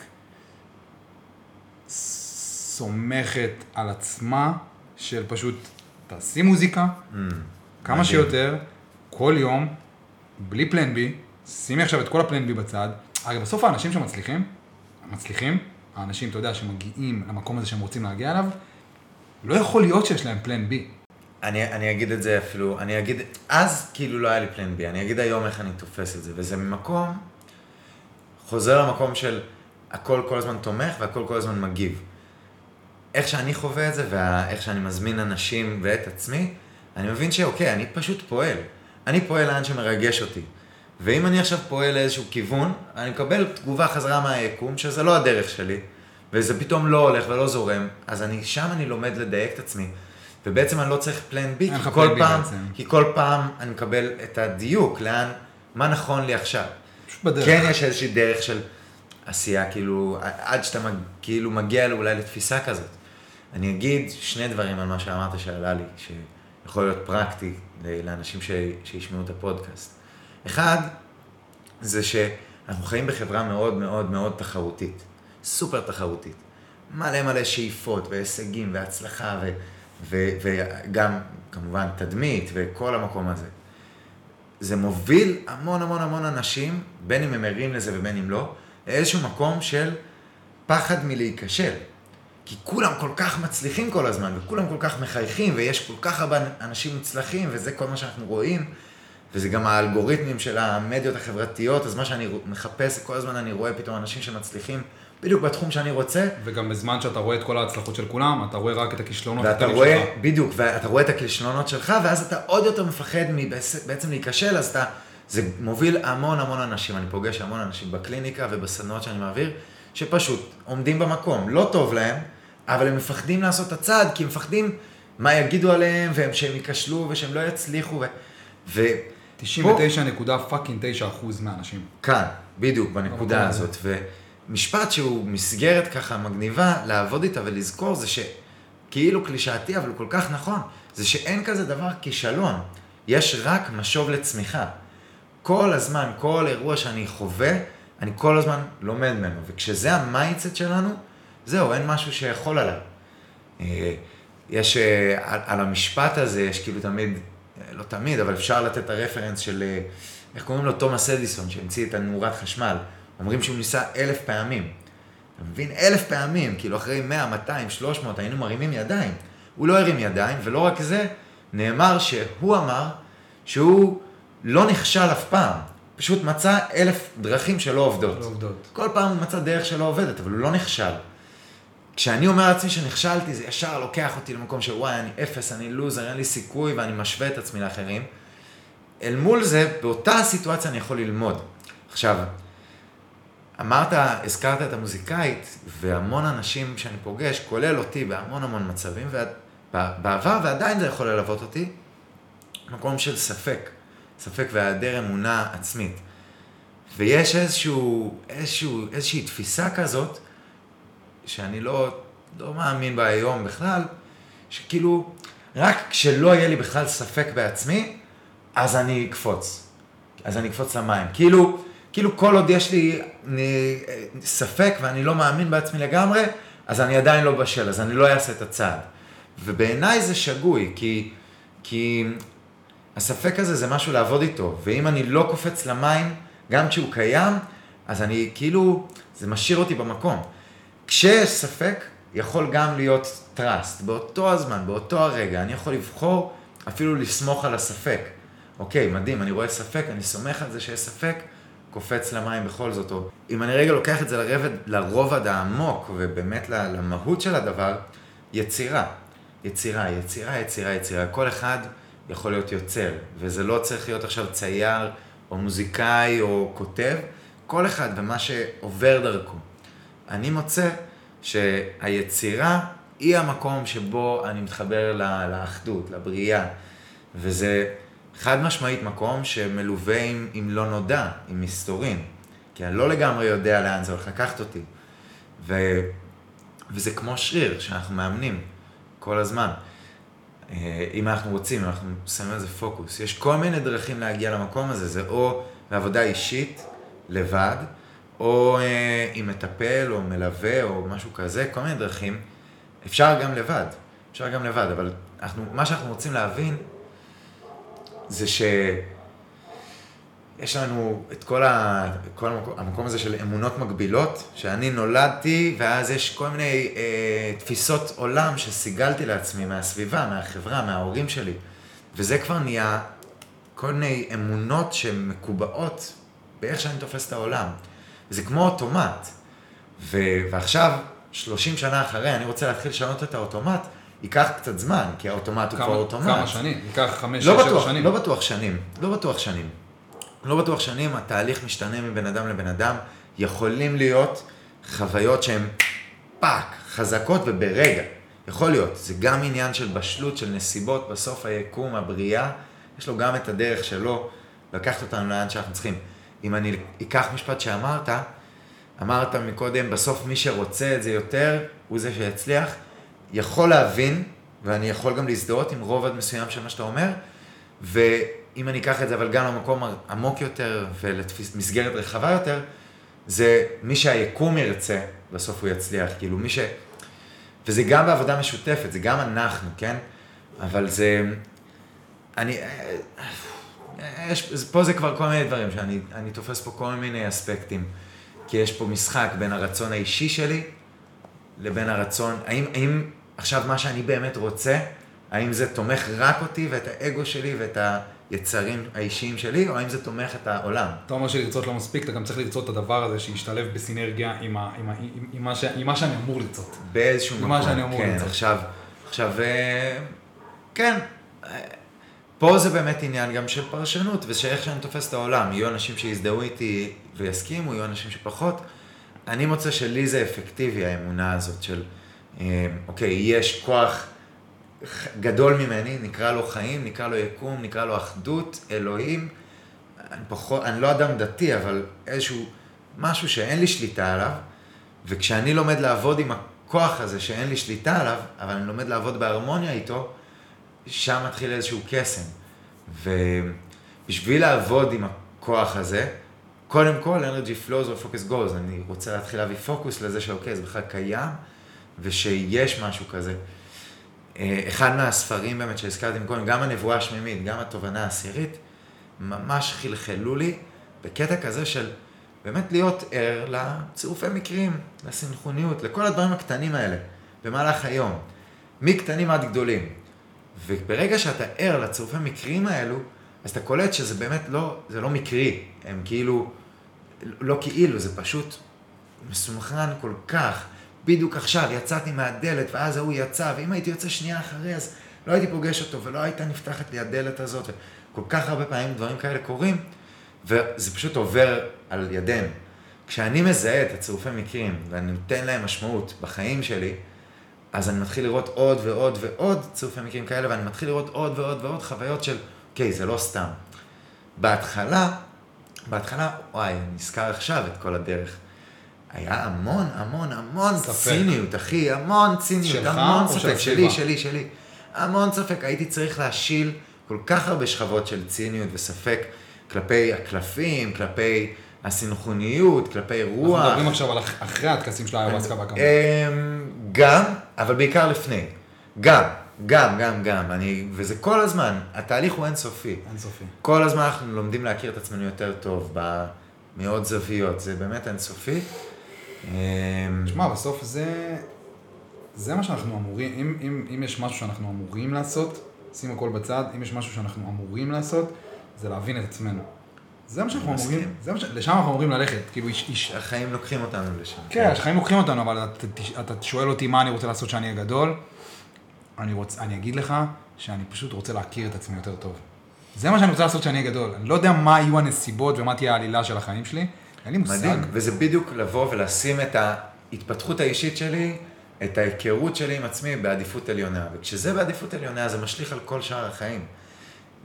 סומכת על עצמה, של פשוט תעשי מוזיקה, כמה מדהים. שיותר, כל יום, בלי פלן בי, שימי עכשיו את כל הפלן בי בצד. הרי בסוף האנשים שמצליחים, מצליחים, האנשים, אתה יודע, שמגיעים למקום הזה שהם רוצים להגיע אליו, לא יכול להיות שיש להם פלן בי. אני, אני אגיד את זה אפילו, אני אגיד, אז כאילו לא היה לי פלן בי, אני אגיד היום איך אני תופס את זה, וזה ממקום, חוזר למקום של הכל כל הזמן תומך והכל כל הזמן מגיב. איך שאני חווה את זה ואיך שאני מזמין אנשים ואת עצמי, אני מבין שאוקיי, אני פשוט פועל. אני פועל לאן שמרגש אותי. ואם אני עכשיו פועל לאיזשהו כיוון, אני מקבל תגובה חזרה מהיקום, שזה לא הדרך שלי, וזה פתאום לא הולך ולא זורם, אז אני, שם אני לומד לדייק את עצמי. ובעצם אני לא צריך פלן בי, כי כל פעם, בעצם. כי כל פעם אני מקבל את הדיוק, לאן, מה נכון לי עכשיו. בדרך. כן יש איזושהי דרך של עשייה, כאילו, עד שאתה מג, כאילו מגיע אולי לתפיסה כזאת. אני אגיד שני דברים על מה שאמרת שעלה לי, שיכול להיות פרקטי לאנשים ש, שישמעו את הפודקאסט. אחד, זה שאנחנו חיים בחברה מאוד מאוד מאוד תחרותית, סופר תחרותית. מלא מלא שאיפות והישגים והצלחה ו, ו, וגם כמובן תדמית וכל המקום הזה. זה מוביל המון המון המון אנשים, בין אם הם ערים לזה ובין אם לא, לאיזשהו מקום של פחד מלהיכשל. כי כולם כל כך מצליחים כל הזמן, וכולם כל כך מחייכים, ויש כל כך הרבה אנשים מוצלחים, וזה כל מה שאנחנו רואים, וזה גם האלגוריתמים של המדיות החברתיות, אז מה שאני מחפש, כל הזמן אני רואה פתאום אנשים שמצליחים בדיוק בתחום שאני רוצה, וגם בזמן שאתה רואה את כל ההצלחות של כולם, אתה רואה רק את הכישלונות ואתה רואה, שלך. בדיוק, ואתה רואה את הכישלונות שלך, ואז אתה עוד יותר מפחד בעצם להיכשל, אז אתה, זה מוביל המון המון אנשים, אני פוגש המון אנשים בקליניקה ובסדנאות שאני מעביר, שפשוט עומדים במקום, לא טוב להם, אבל הם מפחדים לעשות את הצעד, כי הם מפחדים מה יגידו עליהם, והם שהם ייכשלו ושהם לא יצליחו, ו... ו... 99.9 אחוז מהאנשים. כאן, בדיוק, בנקודה הזאת. ומשפט שהוא מסגרת ככה מגניבה לעבוד איתה ולזכור זה שכאילו קלישאתי, אבל הוא כל כך נכון, זה שאין כזה דבר כישלון, יש רק משוב לצמיחה. כל הזמן, כל אירוע שאני חווה, אני כל הזמן לומד ממנו, וכשזה ה mindset שלנו, זהו, אין משהו שיכול עליו. אה, יש, אה, על, על המשפט הזה, יש כאילו תמיד, לא תמיד, אבל אפשר לתת את הרפרנס של, אה, איך קוראים לו? תומאס אדיסון, שהמציא את הנורת חשמל. אומרים שהוא ניסה אלף פעמים. אתה מבין? אלף פעמים, כאילו אחרי 100, 200, 300, היינו מרימים ידיים. הוא לא הרים ידיים, ולא רק זה, נאמר שהוא אמר שהוא לא נכשל אף פעם. פשוט מצא אלף דרכים שלא עובדות. לא עובדות. כל פעם הוא מצא דרך שלא עובדת, אבל הוא לא נכשל. כשאני אומר לעצמי שנכשלתי, זה ישר לוקח אותי למקום שוואי, אני אפס, אני לוזר, אין לי סיכוי, ואני משווה את עצמי לאחרים. אל מול זה, באותה הסיטואציה אני יכול ללמוד. עכשיו, אמרת, הזכרת את המוזיקאית, והמון אנשים שאני פוגש, כולל אותי בהמון המון מצבים, ובעבר ועדיין זה יכול ללוות אותי, מקום של ספק, ספק והיעדר אמונה עצמית. ויש איזשהו, איזשהו, איזושהי תפיסה כזאת, שאני לא, לא מאמין בה היום בכלל, שכאילו, רק כשלא יהיה לי בכלל ספק בעצמי, אז אני אקפוץ. אז אני אקפוץ למים. כאילו, כאילו כל עוד יש לי אני, ספק ואני לא מאמין בעצמי לגמרי, אז אני עדיין לא בשל, אז אני לא אעשה את הצעד. ובעיניי זה שגוי, כי, כי הספק הזה זה משהו לעבוד איתו, ואם אני לא קופץ למים, גם כשהוא קיים, אז אני כאילו, זה משאיר אותי במקום. כשיש ספק, יכול גם להיות trust. באותו הזמן, באותו הרגע, אני יכול לבחור אפילו לסמוך על הספק. אוקיי, מדהים, אני רואה ספק, אני סומך על זה שיש ספק, קופץ למים בכל זאת, או אם אני רגע לוקח את זה לרבד, לרובד העמוק, ובאמת למהות של הדבר, יצירה. יצירה, יצירה, יצירה, יצירה. כל אחד יכול להיות יוצר, וזה לא צריך להיות עכשיו צייר, או מוזיקאי, או כותב, כל אחד ומה שעובר דרכו. אני מוצא שהיצירה היא המקום שבו אני מתחבר לאחדות, לבריאה, וזה חד משמעית מקום שמלווה עם, עם לא נודע, עם מסתורין, כי אני לא לגמרי יודע לאן זה הולך לקחת אותי. ו, וזה כמו שריר שאנחנו מאמנים כל הזמן. אה, אם אנחנו רוצים, אנחנו שמים על זה פוקוס. יש כל מיני דרכים להגיע למקום הזה, זה או בעבודה אישית, לבד, או אה, עם מטפל או מלווה או משהו כזה, כל מיני דרכים. אפשר גם לבד, אפשר גם לבד, אבל אנחנו, מה שאנחנו רוצים להבין זה שיש לנו את כל, ה, כל המקום, המקום הזה של אמונות מגבילות, שאני נולדתי, ואז יש כל מיני אה, תפיסות עולם שסיגלתי לעצמי מהסביבה, מהחברה, מההורים שלי, וזה כבר נהיה כל מיני אמונות שמקובעות באיך שאני תופס את העולם. זה כמו אוטומט. ו... ועכשיו, 30 שנה אחרי, אני רוצה להתחיל לשנות את האוטומט, ייקח קצת זמן, כי האוטומט כמה, הוא כבר אוטומט. כמה שנים? ייקח חמש, לא שש, שבע שנים. לא בטוח שנים, לא בטוח שנים. לא בטוח שנים, התהליך משתנה מבין אדם לבן אדם. יכולים להיות חוויות שהן fuck, חזקות וברגע. יכול להיות, זה גם עניין של בשלות, של נסיבות, בסוף היקום, הבריאה, יש לו גם את הדרך שלו לקחת אותנו לאן שאנחנו צריכים. אם אני אקח משפט שאמרת, אמרת מקודם, בסוף מי שרוצה את זה יותר, הוא זה שיצליח, יכול להבין, ואני יכול גם להזדהות עם רובד מסוים של מה שאתה אומר, ואם אני אקח את זה אבל גם למקום עמוק יותר ולמסגרת רחבה יותר, זה מי שהיקום ירצה, בסוף הוא יצליח, כאילו מי ש... וזה גם בעבודה משותפת, זה גם אנחנו, כן? אבל זה... אני... יש, פה זה כבר כל מיני דברים שאני תופס פה כל מיני אספקטים. כי יש פה משחק בין הרצון האישי שלי לבין הרצון, האם, האם עכשיו מה שאני באמת רוצה, האם זה תומך רק אותי ואת האגו שלי ואת היצרים האישיים שלי, או האם זה תומך את העולם? אתה אומר שלרצות לא מספיק, אתה גם צריך לרצות את הדבר הזה שישתלב בסינרגיה עם, ה, עם, ה, עם, עם, מה, ש, עם מה שאני אמור לרצות. באיזשהו מקום, כן. עכשיו, עכשיו, אה, כן. פה זה באמת עניין גם של פרשנות, ושאיך שאני תופס את העולם. יהיו אנשים שיזדהו איתי ויסכימו, יהיו אנשים שפחות. אני מוצא שלי זה אפקטיבי, האמונה הזאת של, אה, אוקיי, יש כוח גדול ממני, נקרא לו חיים, נקרא לו יקום, נקרא לו אחדות, אלוהים. אני, פחות, אני לא אדם דתי, אבל איזשהו משהו שאין לי שליטה עליו, וכשאני לומד לעבוד עם הכוח הזה שאין לי שליטה עליו, אבל אני לומד לעבוד בהרמוניה איתו, שם מתחיל איזשהו קסם. ובשביל לעבוד עם הכוח הזה, קודם כל, energy flows or focus goes. אני רוצה להתחיל להביא פוקוס לזה שאוקיי, זה בכלל קיים, ושיש משהו כזה. אה, אחד מהספרים באמת שהזכרתי מקודם, גם הנבואה השמימית, גם התובנה העשירית, ממש חלחלו לי בקטע כזה של באמת להיות ער לצירופי מקרים, לסנכרוניות, לכל הדברים הקטנים האלה במהלך היום, מקטנים עד גדולים. וברגע שאתה ער לצירופי מקרים האלו, אז אתה קולט שזה באמת לא, זה לא מקרי, הם כאילו, לא כאילו, זה פשוט מסונכרן כל כך. בדיוק עכשיו יצאתי מהדלת, ואז ההוא יצא, ואם הייתי יוצא שנייה אחרי, אז לא הייתי פוגש אותו, ולא הייתה נפתחת לי הדלת הזאת. כל כך הרבה פעמים דברים כאלה קורים, וזה פשוט עובר על ידינו. כשאני מזהה את הצירופי מקרים, ואני נותן להם משמעות בחיים שלי, אז אני מתחיל לראות עוד ועוד ועוד צירופי מקרים כאלה, ואני מתחיל לראות עוד ועוד ועוד חוויות של, אוקיי, זה לא סתם. בהתחלה, בהתחלה, וואי, אני נזכר עכשיו את כל הדרך. היה המון, המון, המון ספק. ציניות, אחי, המון ציניות, שלך המון ספק, של שלי? שלי, שלי. המון ספק, הייתי צריך להשיל כל כך הרבה שכבות של ציניות וספק כלפי הקלפים, כלפי הסינכרוניות, כלפי רוח. אנחנו מדברים עכשיו על אח- אחרי הטקסים של האיוואסקה והקמות. אמ, גם, אבל בעיקר לפני. גם, גם, גם, גם. אני, וזה כל הזמן, התהליך הוא אינסופי. אינסופי. כל הזמן אנחנו לומדים להכיר את עצמנו יותר טוב, במאות זוויות, זה באמת אינסופי. אמ, שמע, בסוף זה, זה מה שאנחנו אמורים, אם, אם, אם יש משהו שאנחנו אמורים לעשות, שים הכל בצד, אם יש משהו שאנחנו אמורים לעשות, זה להבין את עצמנו. זה מה שאנחנו. אמורים, זה מה ש... לשם אנחנו אמורים ללכת, כאילו איש. החיים לוקחים אותנו לשם. כן, החיים לוקחים אותנו, אבל אתה, אתה שואל אותי מה אני רוצה לעשות כשאני אהיה גדול, אני, רוצ, אני אגיד לך שאני פשוט רוצה להכיר את עצמי יותר טוב. זה מה שאני רוצה לעשות כשאני אהיה גדול. אני לא יודע מה יהיו הנסיבות ומה תהיה העלילה של החיים שלי, אין לי מושג. מדהים, וזה בדיוק לבוא ולשים את ההתפתחות האישית שלי, את ההיכרות שלי עם עצמי בעדיפות עליונה. וכשזה בעדיפות עליונה, זה משליך על כל שאר החיים.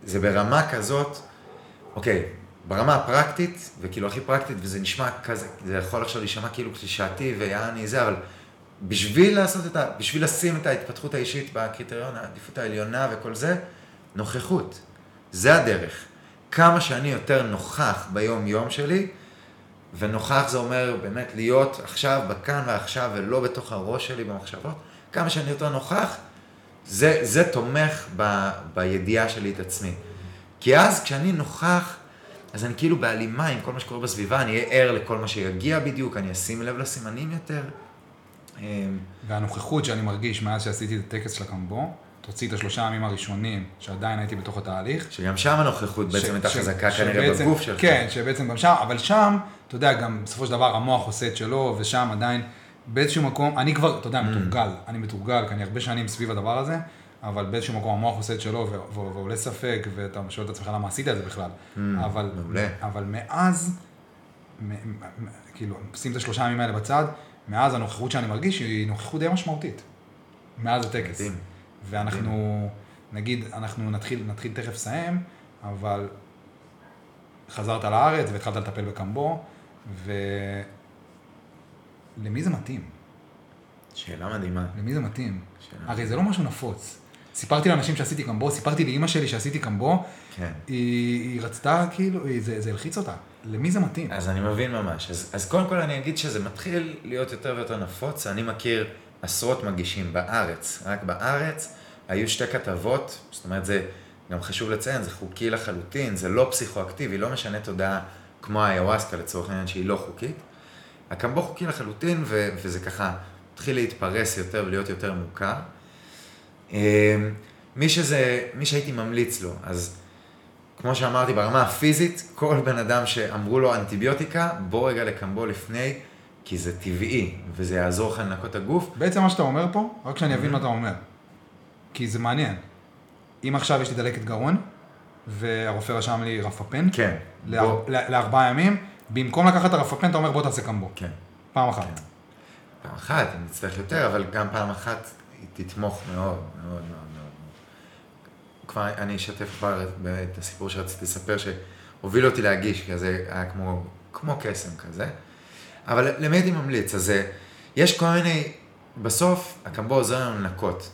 זה ברמה כזאת, אוקיי, ברמה הפרקטית, וכאילו הכי פרקטית, וזה נשמע כזה, זה יכול עכשיו להישמע כאילו קלישאתי ויעני זה, אבל בשביל לעשות את ה... בשביל לשים את ההתפתחות האישית בקריטריון העדיפות העליונה וכל זה, נוכחות. זה הדרך. כמה שאני יותר נוכח ביום-יום שלי, ונוכח זה אומר באמת להיות עכשיו, בכאן ועכשיו, ולא בתוך הראש שלי במחשבות, כמה שאני יותר נוכח, זה, זה תומך ב, בידיעה שלי את עצמי. כי אז כשאני נוכח, אז אני כאילו בהלימה עם כל מה שקורה בסביבה, אני אהיה ער לכל מה שיגיע בדיוק, אני אשים לב לסימנים יותר. אמ, והנוכחות שאני מרגיש מאז שעשיתי את הטקס של הקמבו, תוציא את השלושה ימים הראשונים, שעדיין הייתי בתוך התהליך. שגם שם הנוכחות בעצם הייתה חזקה כנראה שבעצם- בגוף שלך. כן, שבעצם גם שם, אבל שם, אתה יודע, גם בסופו של דבר המוח עושה את שלו, ושם עדיין, באיזשהו מקום, אני כבר, אתה יודע, Mm. מתורגל, אני מתורגל, כי אני הרבה שנים סביב הדבר הזה, אבל באיזשהו מקום המוח עושה את שלו, ועולה ספק, ואתה שואל את עצמך למה עשית את זה בכלל. אבל, Mm, מעולה. אבל מאז, כאילו, שים את השלושה ימים האלה בצד, מאז הנוכחות שאני מרגיש היא נוכחות די משמעותית. מאז הטקס. ואנחנו, נגיד, אנחנו נתחיל, נתחיל תכף לסיים, אבל חזרת לארץ והתחלת לטפל בקמבו, ולמי זה מתאים? שאלה מדהימה. למי זה מתאים? שאלה. הרי זה לא משהו נפוץ. סיפרתי לאנשים שעשיתי קמבו, סיפרתי לאימא שלי שעשיתי קמבו, כן. היא, היא רצתה, כאילו, היא- זה, זה הלחיץ אותה. למי זה מתאים? אז אני מבין ממש. אז, אז קודם כל אני אגיד שזה מתחיל להיות יותר ויותר נפוץ. אני מכיר עשרות מגישים בארץ. רק בארץ היו שתי כתבות, זאת אומרת זה, גם חשוב לציין, זה חוקי לחלוטין, זה לא פסיכואקטיבי, לא משנה תודעה כמו האיוואסקה לצורך העניין שהיא לא חוקית. הקמבו חוקי לחלוטין, ו, וזה ככה התחיל להתפרס יותר ולהיות יותר מוכר. אה, מי שזה, מי שהייתי ממליץ לו, אז כמו שאמרתי, ברמה הפיזית, כל בן אדם שאמרו לו אנטיביוטיקה, בוא רגע לקמבו לפני, כי זה טבעי, וזה יעזור לך לנקות את הגוף. בעצם מה שאתה אומר פה, רק שאני אבין מה אתה אומר. כי זה מעניין. אם עכשיו יש לי דלקת גרון, והרופא רשם לי רפפן, כן. לאר- לארבעה ימים, במקום לקחת את הרפפן, אתה אומר בוא תעשה קמבו. כן. פעם אחת. פעם אחת, אם נצטרך יותר, אבל גם פעם אחת היא תתמוך מאוד, מאוד, מאוד, מאוד. כבר, אני אשתף כבר את- הסיפור שרציתי לספר, שהוביל אותי להגיש, כי זה היה כמו, כמו קסם כזה. אבל למי הייתי ממליץ? אז אה, יש כל מיני, בסוף הקמבו עוזר לנו לנקות.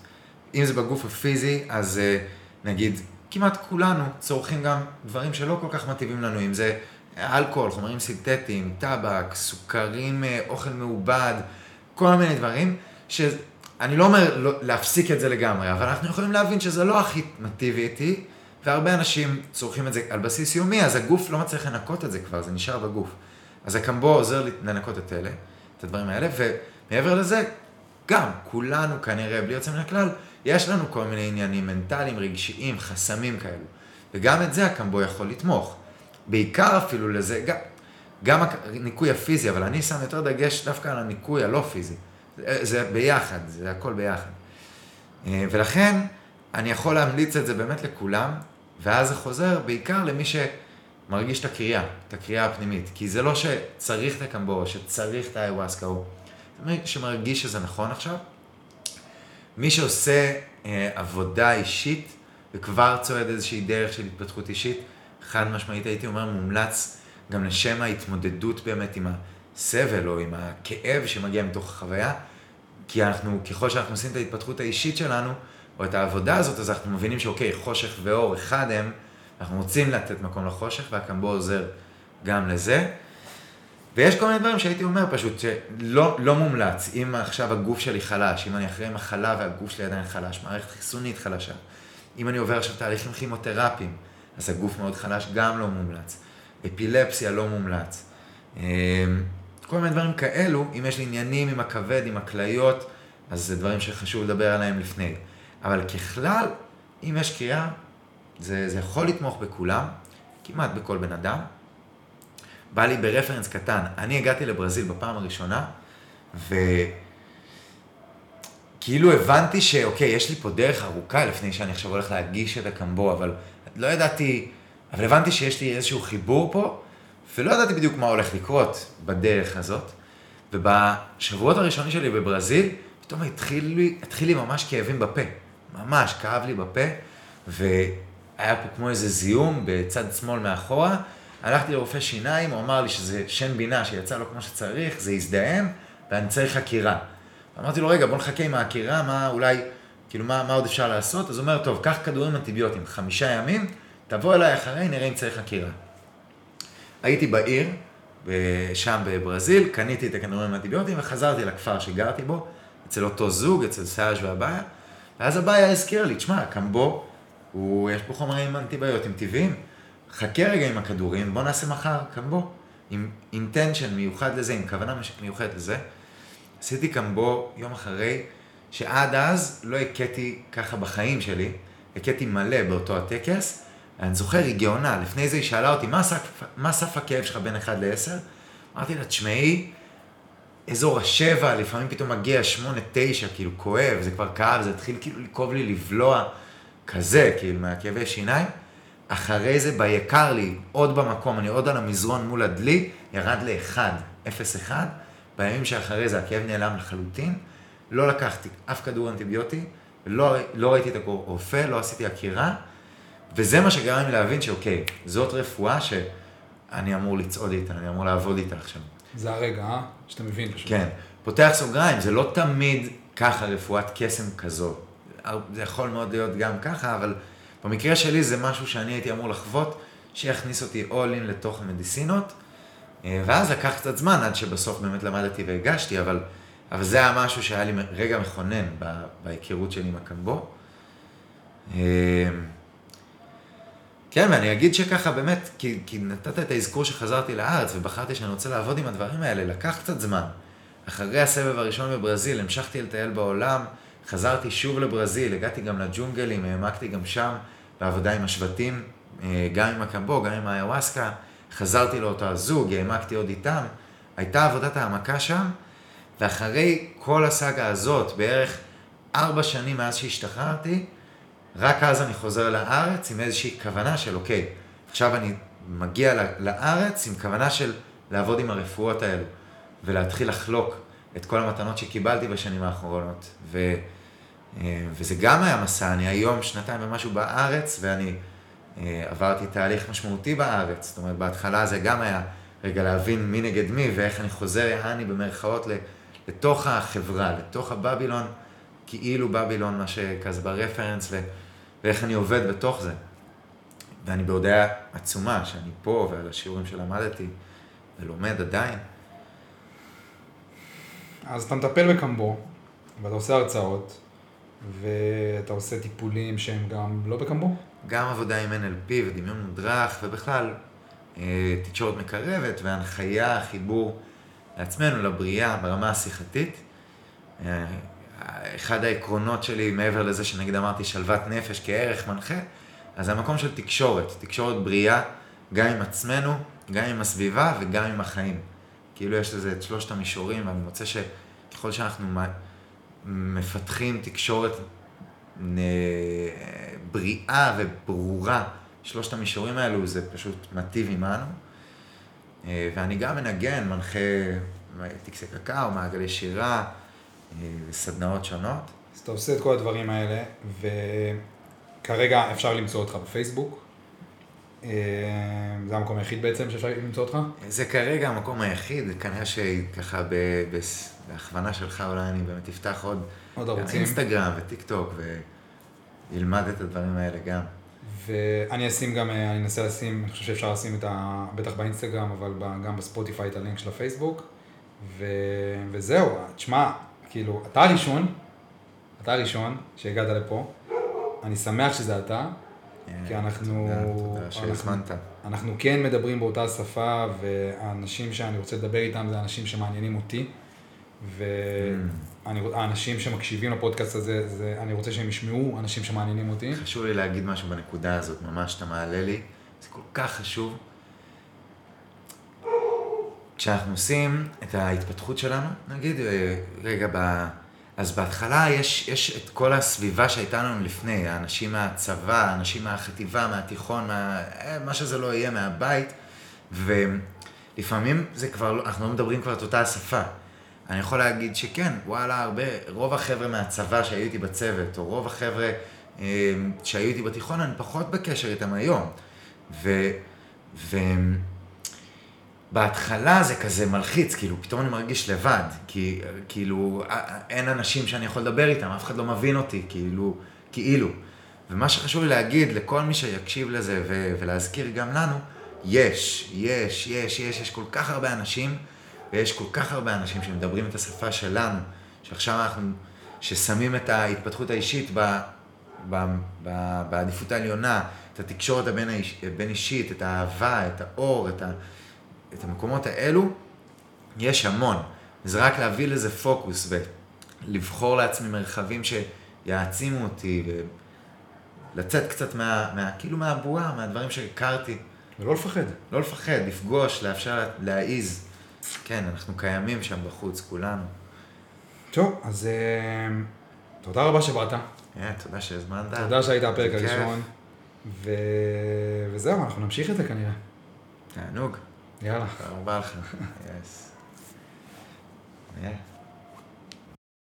אם זה בגוף הפיזי, אז אה, נגיד, כמעט כולנו צורכים גם דברים שלא כל כך מתאימים לנו, אם זה אלכוהול, חומרים סינתטיים, טבק, סוכרים, אה, אוכל מעובד, כל מיני דברים, שאני לא אומר לא, להפסיק את זה לגמרי, אבל אנחנו יכולים להבין שזה לא הכי מטיבי איתי, והרבה אנשים צורכים את זה על בסיס יומי, אז הגוף לא מצליח לנקות את זה כבר, זה נשאר בגוף. אז הקמבו עוזר לנקות את אלה, את הדברים האלה, ומעבר לזה, גם, כולנו כנראה, בלי יוצא מן הכלל, יש לנו כל מיני עניינים מנטליים, רגשיים, חסמים כאלו. וגם את זה הקמבו יכול לתמוך. בעיקר אפילו לזה, גם, גם הניקוי הפיזי, אבל אני שם יותר דגש דווקא על הניקוי הלא פיזי. זה, ביחד, זה הכל ביחד. אה, ולכן, אני יכול להמליץ את זה באמת לכולם, ואז זה חוזר בעיקר למי שמרגיש את הקריאה, את הקריאה הפנימית. כי זה לא שצריך את הקמבו, שצריך את האיוואסקה, או מי שמרגיש שזה נכון עכשיו. מי שעושה אה, עבודה אישית, וכבר צועד איזושהי דרך של התפתחות אישית, חד משמעית הייתי אומר מומלץ גם לשם ההתמודדות באמת עם הסבל או עם הכאב שמגיע מתוך החוויה, כי אנחנו, ככל שאנחנו עושים את ההתפתחות האישית שלנו, או את העבודה הזאת, אז אנחנו מבינים שאוקיי, חושך ואור אחד הם, אנחנו רוצים לתת מקום לחושך, והקמבו עוזר גם לזה. ויש כל מיני דברים שהייתי אומר פשוט, שלא לא מומלץ, אם עכשיו הגוף שלי חלש, אם אני אחרי מחלה והגוף שלי עדיין חלש, מערכת חיסונית חלשה, אם אני עובר עכשיו תהליכים כימותרפיים, אז הגוף מאוד חלש, גם לא מומלץ. אפילפסיה לא מומלץ. כל מיני דברים כאלו, אם יש לי עניינים עם הכבד, עם הכליות, אז זה דברים שחשוב לדבר עליהם לפני. אבל ככלל, אם יש קריאה, זה, זה יכול לתמוך בכולם, כמעט בכל בן אדם, בא לי ברפרנס קטן. אני הגעתי לברזיל בפעם הראשונה, וכאילו הבנתי שאוקיי, יש לי פה דרך ארוכה לפני שאני עכשיו הולך להגיש את הקמבו, אבל לא ידעתי, אבל הבנתי שיש לי איזשהו חיבור פה, ולא ידעתי בדיוק מה הולך לקרות בדרך הזאת. ובשבועות הראשונים שלי בברזיל, פתאום התחיל לי, התחיל לי ממש כאבים בפה. ממש, כאב לי בפה, והיה פה כמו איזה זיהום בצד שמאל מאחורה. הלכתי לרופא שיניים, הוא אמר לי שזה שן בינה שיצא לו כמו שצריך, זה הזדהם, ואני צריך חקירה. אמרתי לו, רגע, בוא נחכה עם החקירה, מה אולי, כאילו, מה, מה עוד אפשר לעשות? אז הוא אומר, טוב, קח כדורים אנטיביוטיים, חמישה ימים, תבוא אליי אחרי, נראה אם צריך חקירה. הייתי בעיר, שם בברזיל, קניתי את הכדורים האנטיביוטיים וחזרתי לכפר שגרתי בו, אצל אותו זוג, אצל סאז' והבעיה, ואז הבעיה הזכירה לי, תשמע, קמבו, הוא, יש פה חומרים אנטיביוטיים טבעיים, חכה רגע עם הכדורים, בוא נעשה מחר קמבו, עם אינטנשן מיוחד לזה, עם כוונה מיוחדת לזה. עשיתי קמבו יום אחרי, שעד אז לא הכיתי ככה בחיים שלי, הכיתי מלא באותו הטקס. אני זוכר, היא גאונה, לפני זה היא שאלה אותי, מה סף, מה סף הכאב שלך בין 1 ל-10? אמרתי לה, תשמעי, אזור השבע, לפעמים פתאום מגיע שמונה, תשע, כאילו כואב, זה כבר כאב, זה התחיל כאילו לכאוב לי, לבלוע, כזה, כאילו, מהכאבי שיניים. אחרי זה, ביקר לי, עוד במקום, אני עוד על המזרון מול הדלי, ירד לאחד, אפס אחד. בימים שאחרי זה הכאב נעלם לחלוטין. לא לקחתי אף כדור אנטיביוטי, לא, לא ראיתי את הרופא, לא עשיתי עקירה, וזה מה שגרם לי להבין שאוקיי, זאת רפואה שאני אמור לצעוד איתה, אני אמור לעבוד איתה עכשיו. זה הרגע, אה? שאתה מבין פשוט. כן. פותח סוגריים, זה לא תמיד ככה רפואת קסם כזו. זה יכול מאוד להיות גם ככה, אבל במקרה שלי זה משהו שאני הייתי אמור לחוות, שיכניס אותי all in לתוך המדיסינות, אה, ואז לקח קצת זמן עד שבסוף באמת למדתי והגשתי, אבל, אבל זה היה משהו שהיה לי רגע מכונן בהיכרות שלי עם הקמבו. כן, ואני אגיד שככה באמת, כי, כי נתת את האזכור שחזרתי לארץ ובחרתי שאני רוצה לעבוד עם הדברים האלה, לקח קצת זמן. אחרי הסבב הראשון בברזיל, המשכתי לטייל בעולם, חזרתי שוב לברזיל, הגעתי גם לג'ונגלים, העמקתי גם שם בעבודה עם השבטים, אה, גם עם הקמבו, גם עם האיוואסקה, חזרתי לאותו הזוג, העמקתי עוד איתם. הייתה עבודת העמקה שם, ואחרי כל הסאגה הזאת, בערך ארבע שנים מאז שהשתחררתי, רק אז אני חוזר לארץ עם איזושהי כוונה של, אוקיי, עכשיו אני מגיע לארץ עם כוונה של לעבוד עם הרפואות האלו, ולהתחיל לחלוק את כל המתנות שקיבלתי בשנים האחרונות. ו, אה, וזה גם היה מסע, אני היום שנתיים ומשהו בארץ, ואני אה, עברתי תהליך משמעותי בארץ. זאת אומרת, בהתחלה זה גם היה רגע להבין מי נגד מי, ואיך אני חוזר, יעני, במרכאות, לתוך החברה, לתוך הבבילון, כאילו בבילון, מה שכזה ברפרנס, ואיך אני עובד בתוך זה. ואני בהודעה עצומה שאני פה ועל השיעורים שלמדתי ולומד עדיין. אז אתה מטפל בקמבו, ואתה עושה הרצאות, ואתה עושה טיפולים שהם גם לא בקמבו? גם עבודה עם NLP ודמיון מודרך, ובכלל אה, תקשורת מקרבת והנחיה, חיבור לעצמנו, לבריאה, ברמה השיחתית. אה, אחד העקרונות שלי, מעבר לזה שנגיד אמרתי שלוות נפש כערך מנחה, אז זה המקום של תקשורת, תקשורת בריאה, גם עם עצמנו, גם עם הסביבה וגם עם החיים. כאילו יש לזה את שלושת המישורים, ואני מוצא שככל שאנחנו מפתחים תקשורת בריאה וברורה, שלושת המישורים האלו זה פשוט מטיב עמנו. אה, ואני גם מנגן, מנחה טקסי קקאו, מעגלי שירה, וסדנאות אה, שונות. אז אתה עושה את כל הדברים האלה, וכרגע אפשר למצוא אותך בפייסבוק. אה, זה המקום היחיד בעצם שאפשר למצוא אותך? זה כרגע המקום היחיד, כנראה שככה בהכוונה שלך אולי אני באמת אפתח עוד, עוד ערוצים. אינסטגרם וטיק טוק וילמד את הדברים האלה גם. ואני אשים גם, אני אנסה לשים, אני חושב שאפשר לשים את ה... בטח באינסטגרם, אבל גם בספוטיפיי את הלינק של הפייסבוק. ו... וזהו, תשמע, כאילו, אתה הראשון, אתה הראשון שהגעת לפה, אני שמח שזה אתה, כן, כי אנחנו... תודה שהזמנת. אנחנו כן מדברים באותה שפה, והאנשים שאני רוצה לדבר איתם זה אנשים שמעניינים אותי, והאנשים שמקשיבים לפודקאסט הזה, זה, אני רוצה שהם ישמעו אנשים שמעניינים אותי. חשוב לי להגיד משהו בנקודה הזאת, ממש, שאתה מעלה לי, זה כל כך חשוב. כשאנחנו עושים את ההתפתחות שלנו, נגיד, אה, רגע, ב... אז בהתחלה יש, יש את כל הסביבה שהייתה לנו לפני, האנשים מהצבא, האנשים מהחטיבה, מהתיכון, מה, אה, מה שזה לא יהיה, מהבית, ולפעמים זה כבר, לא- אנחנו לא מדברים כבר את אותה השפה. אני יכול להגיד שכן, וואלה, הרבה, רוב החבר'ה מהצבא שהיו איתי בצוות, או רוב החבר'ה אה, שהיו איתי בתיכון, אני פחות בקשר איתם היום. ו... ו... בהתחלה זה כזה מלחיץ, כאילו, פתאום אני מרגיש לבד, כי כאילו, אין אנשים שאני יכול לדבר איתם, אף אחד לא מבין אותי, כאילו, כאילו. ומה שחשוב לי להגיד לכל מי שיקשיב לזה ו- ולהזכיר גם לנו, יש, יש, יש, יש, יש כל כך הרבה אנשים, ויש כל כך הרבה אנשים שמדברים את השפה שלנו, שעכשיו אנחנו, ששמים את ההתפתחות האישית ב, בעדיפות העליונה, את התקשורת הבין אישית, את האהבה, את האור, את ה... את המקומות האלו, יש המון. זה רק להביא לזה פוקוס ולבחור לעצמי מרחבים שיעצימו אותי ולצאת קצת מה, מה כאילו מהבועה, מהדברים שהכרתי. ולא לפחד. לא לפחד, לפגוש, לאפשר להעיז. כן, אנחנו קיימים שם בחוץ, כולנו. טוב, אז אה, תודה רבה שבאת. Yeah, תודה שהזמנת. תודה שהיית הפרק הראשון. ו... וזהו, אנחנו נמשיך את זה כנראה. תענוג. יאללה. תודה רבה לך. יס.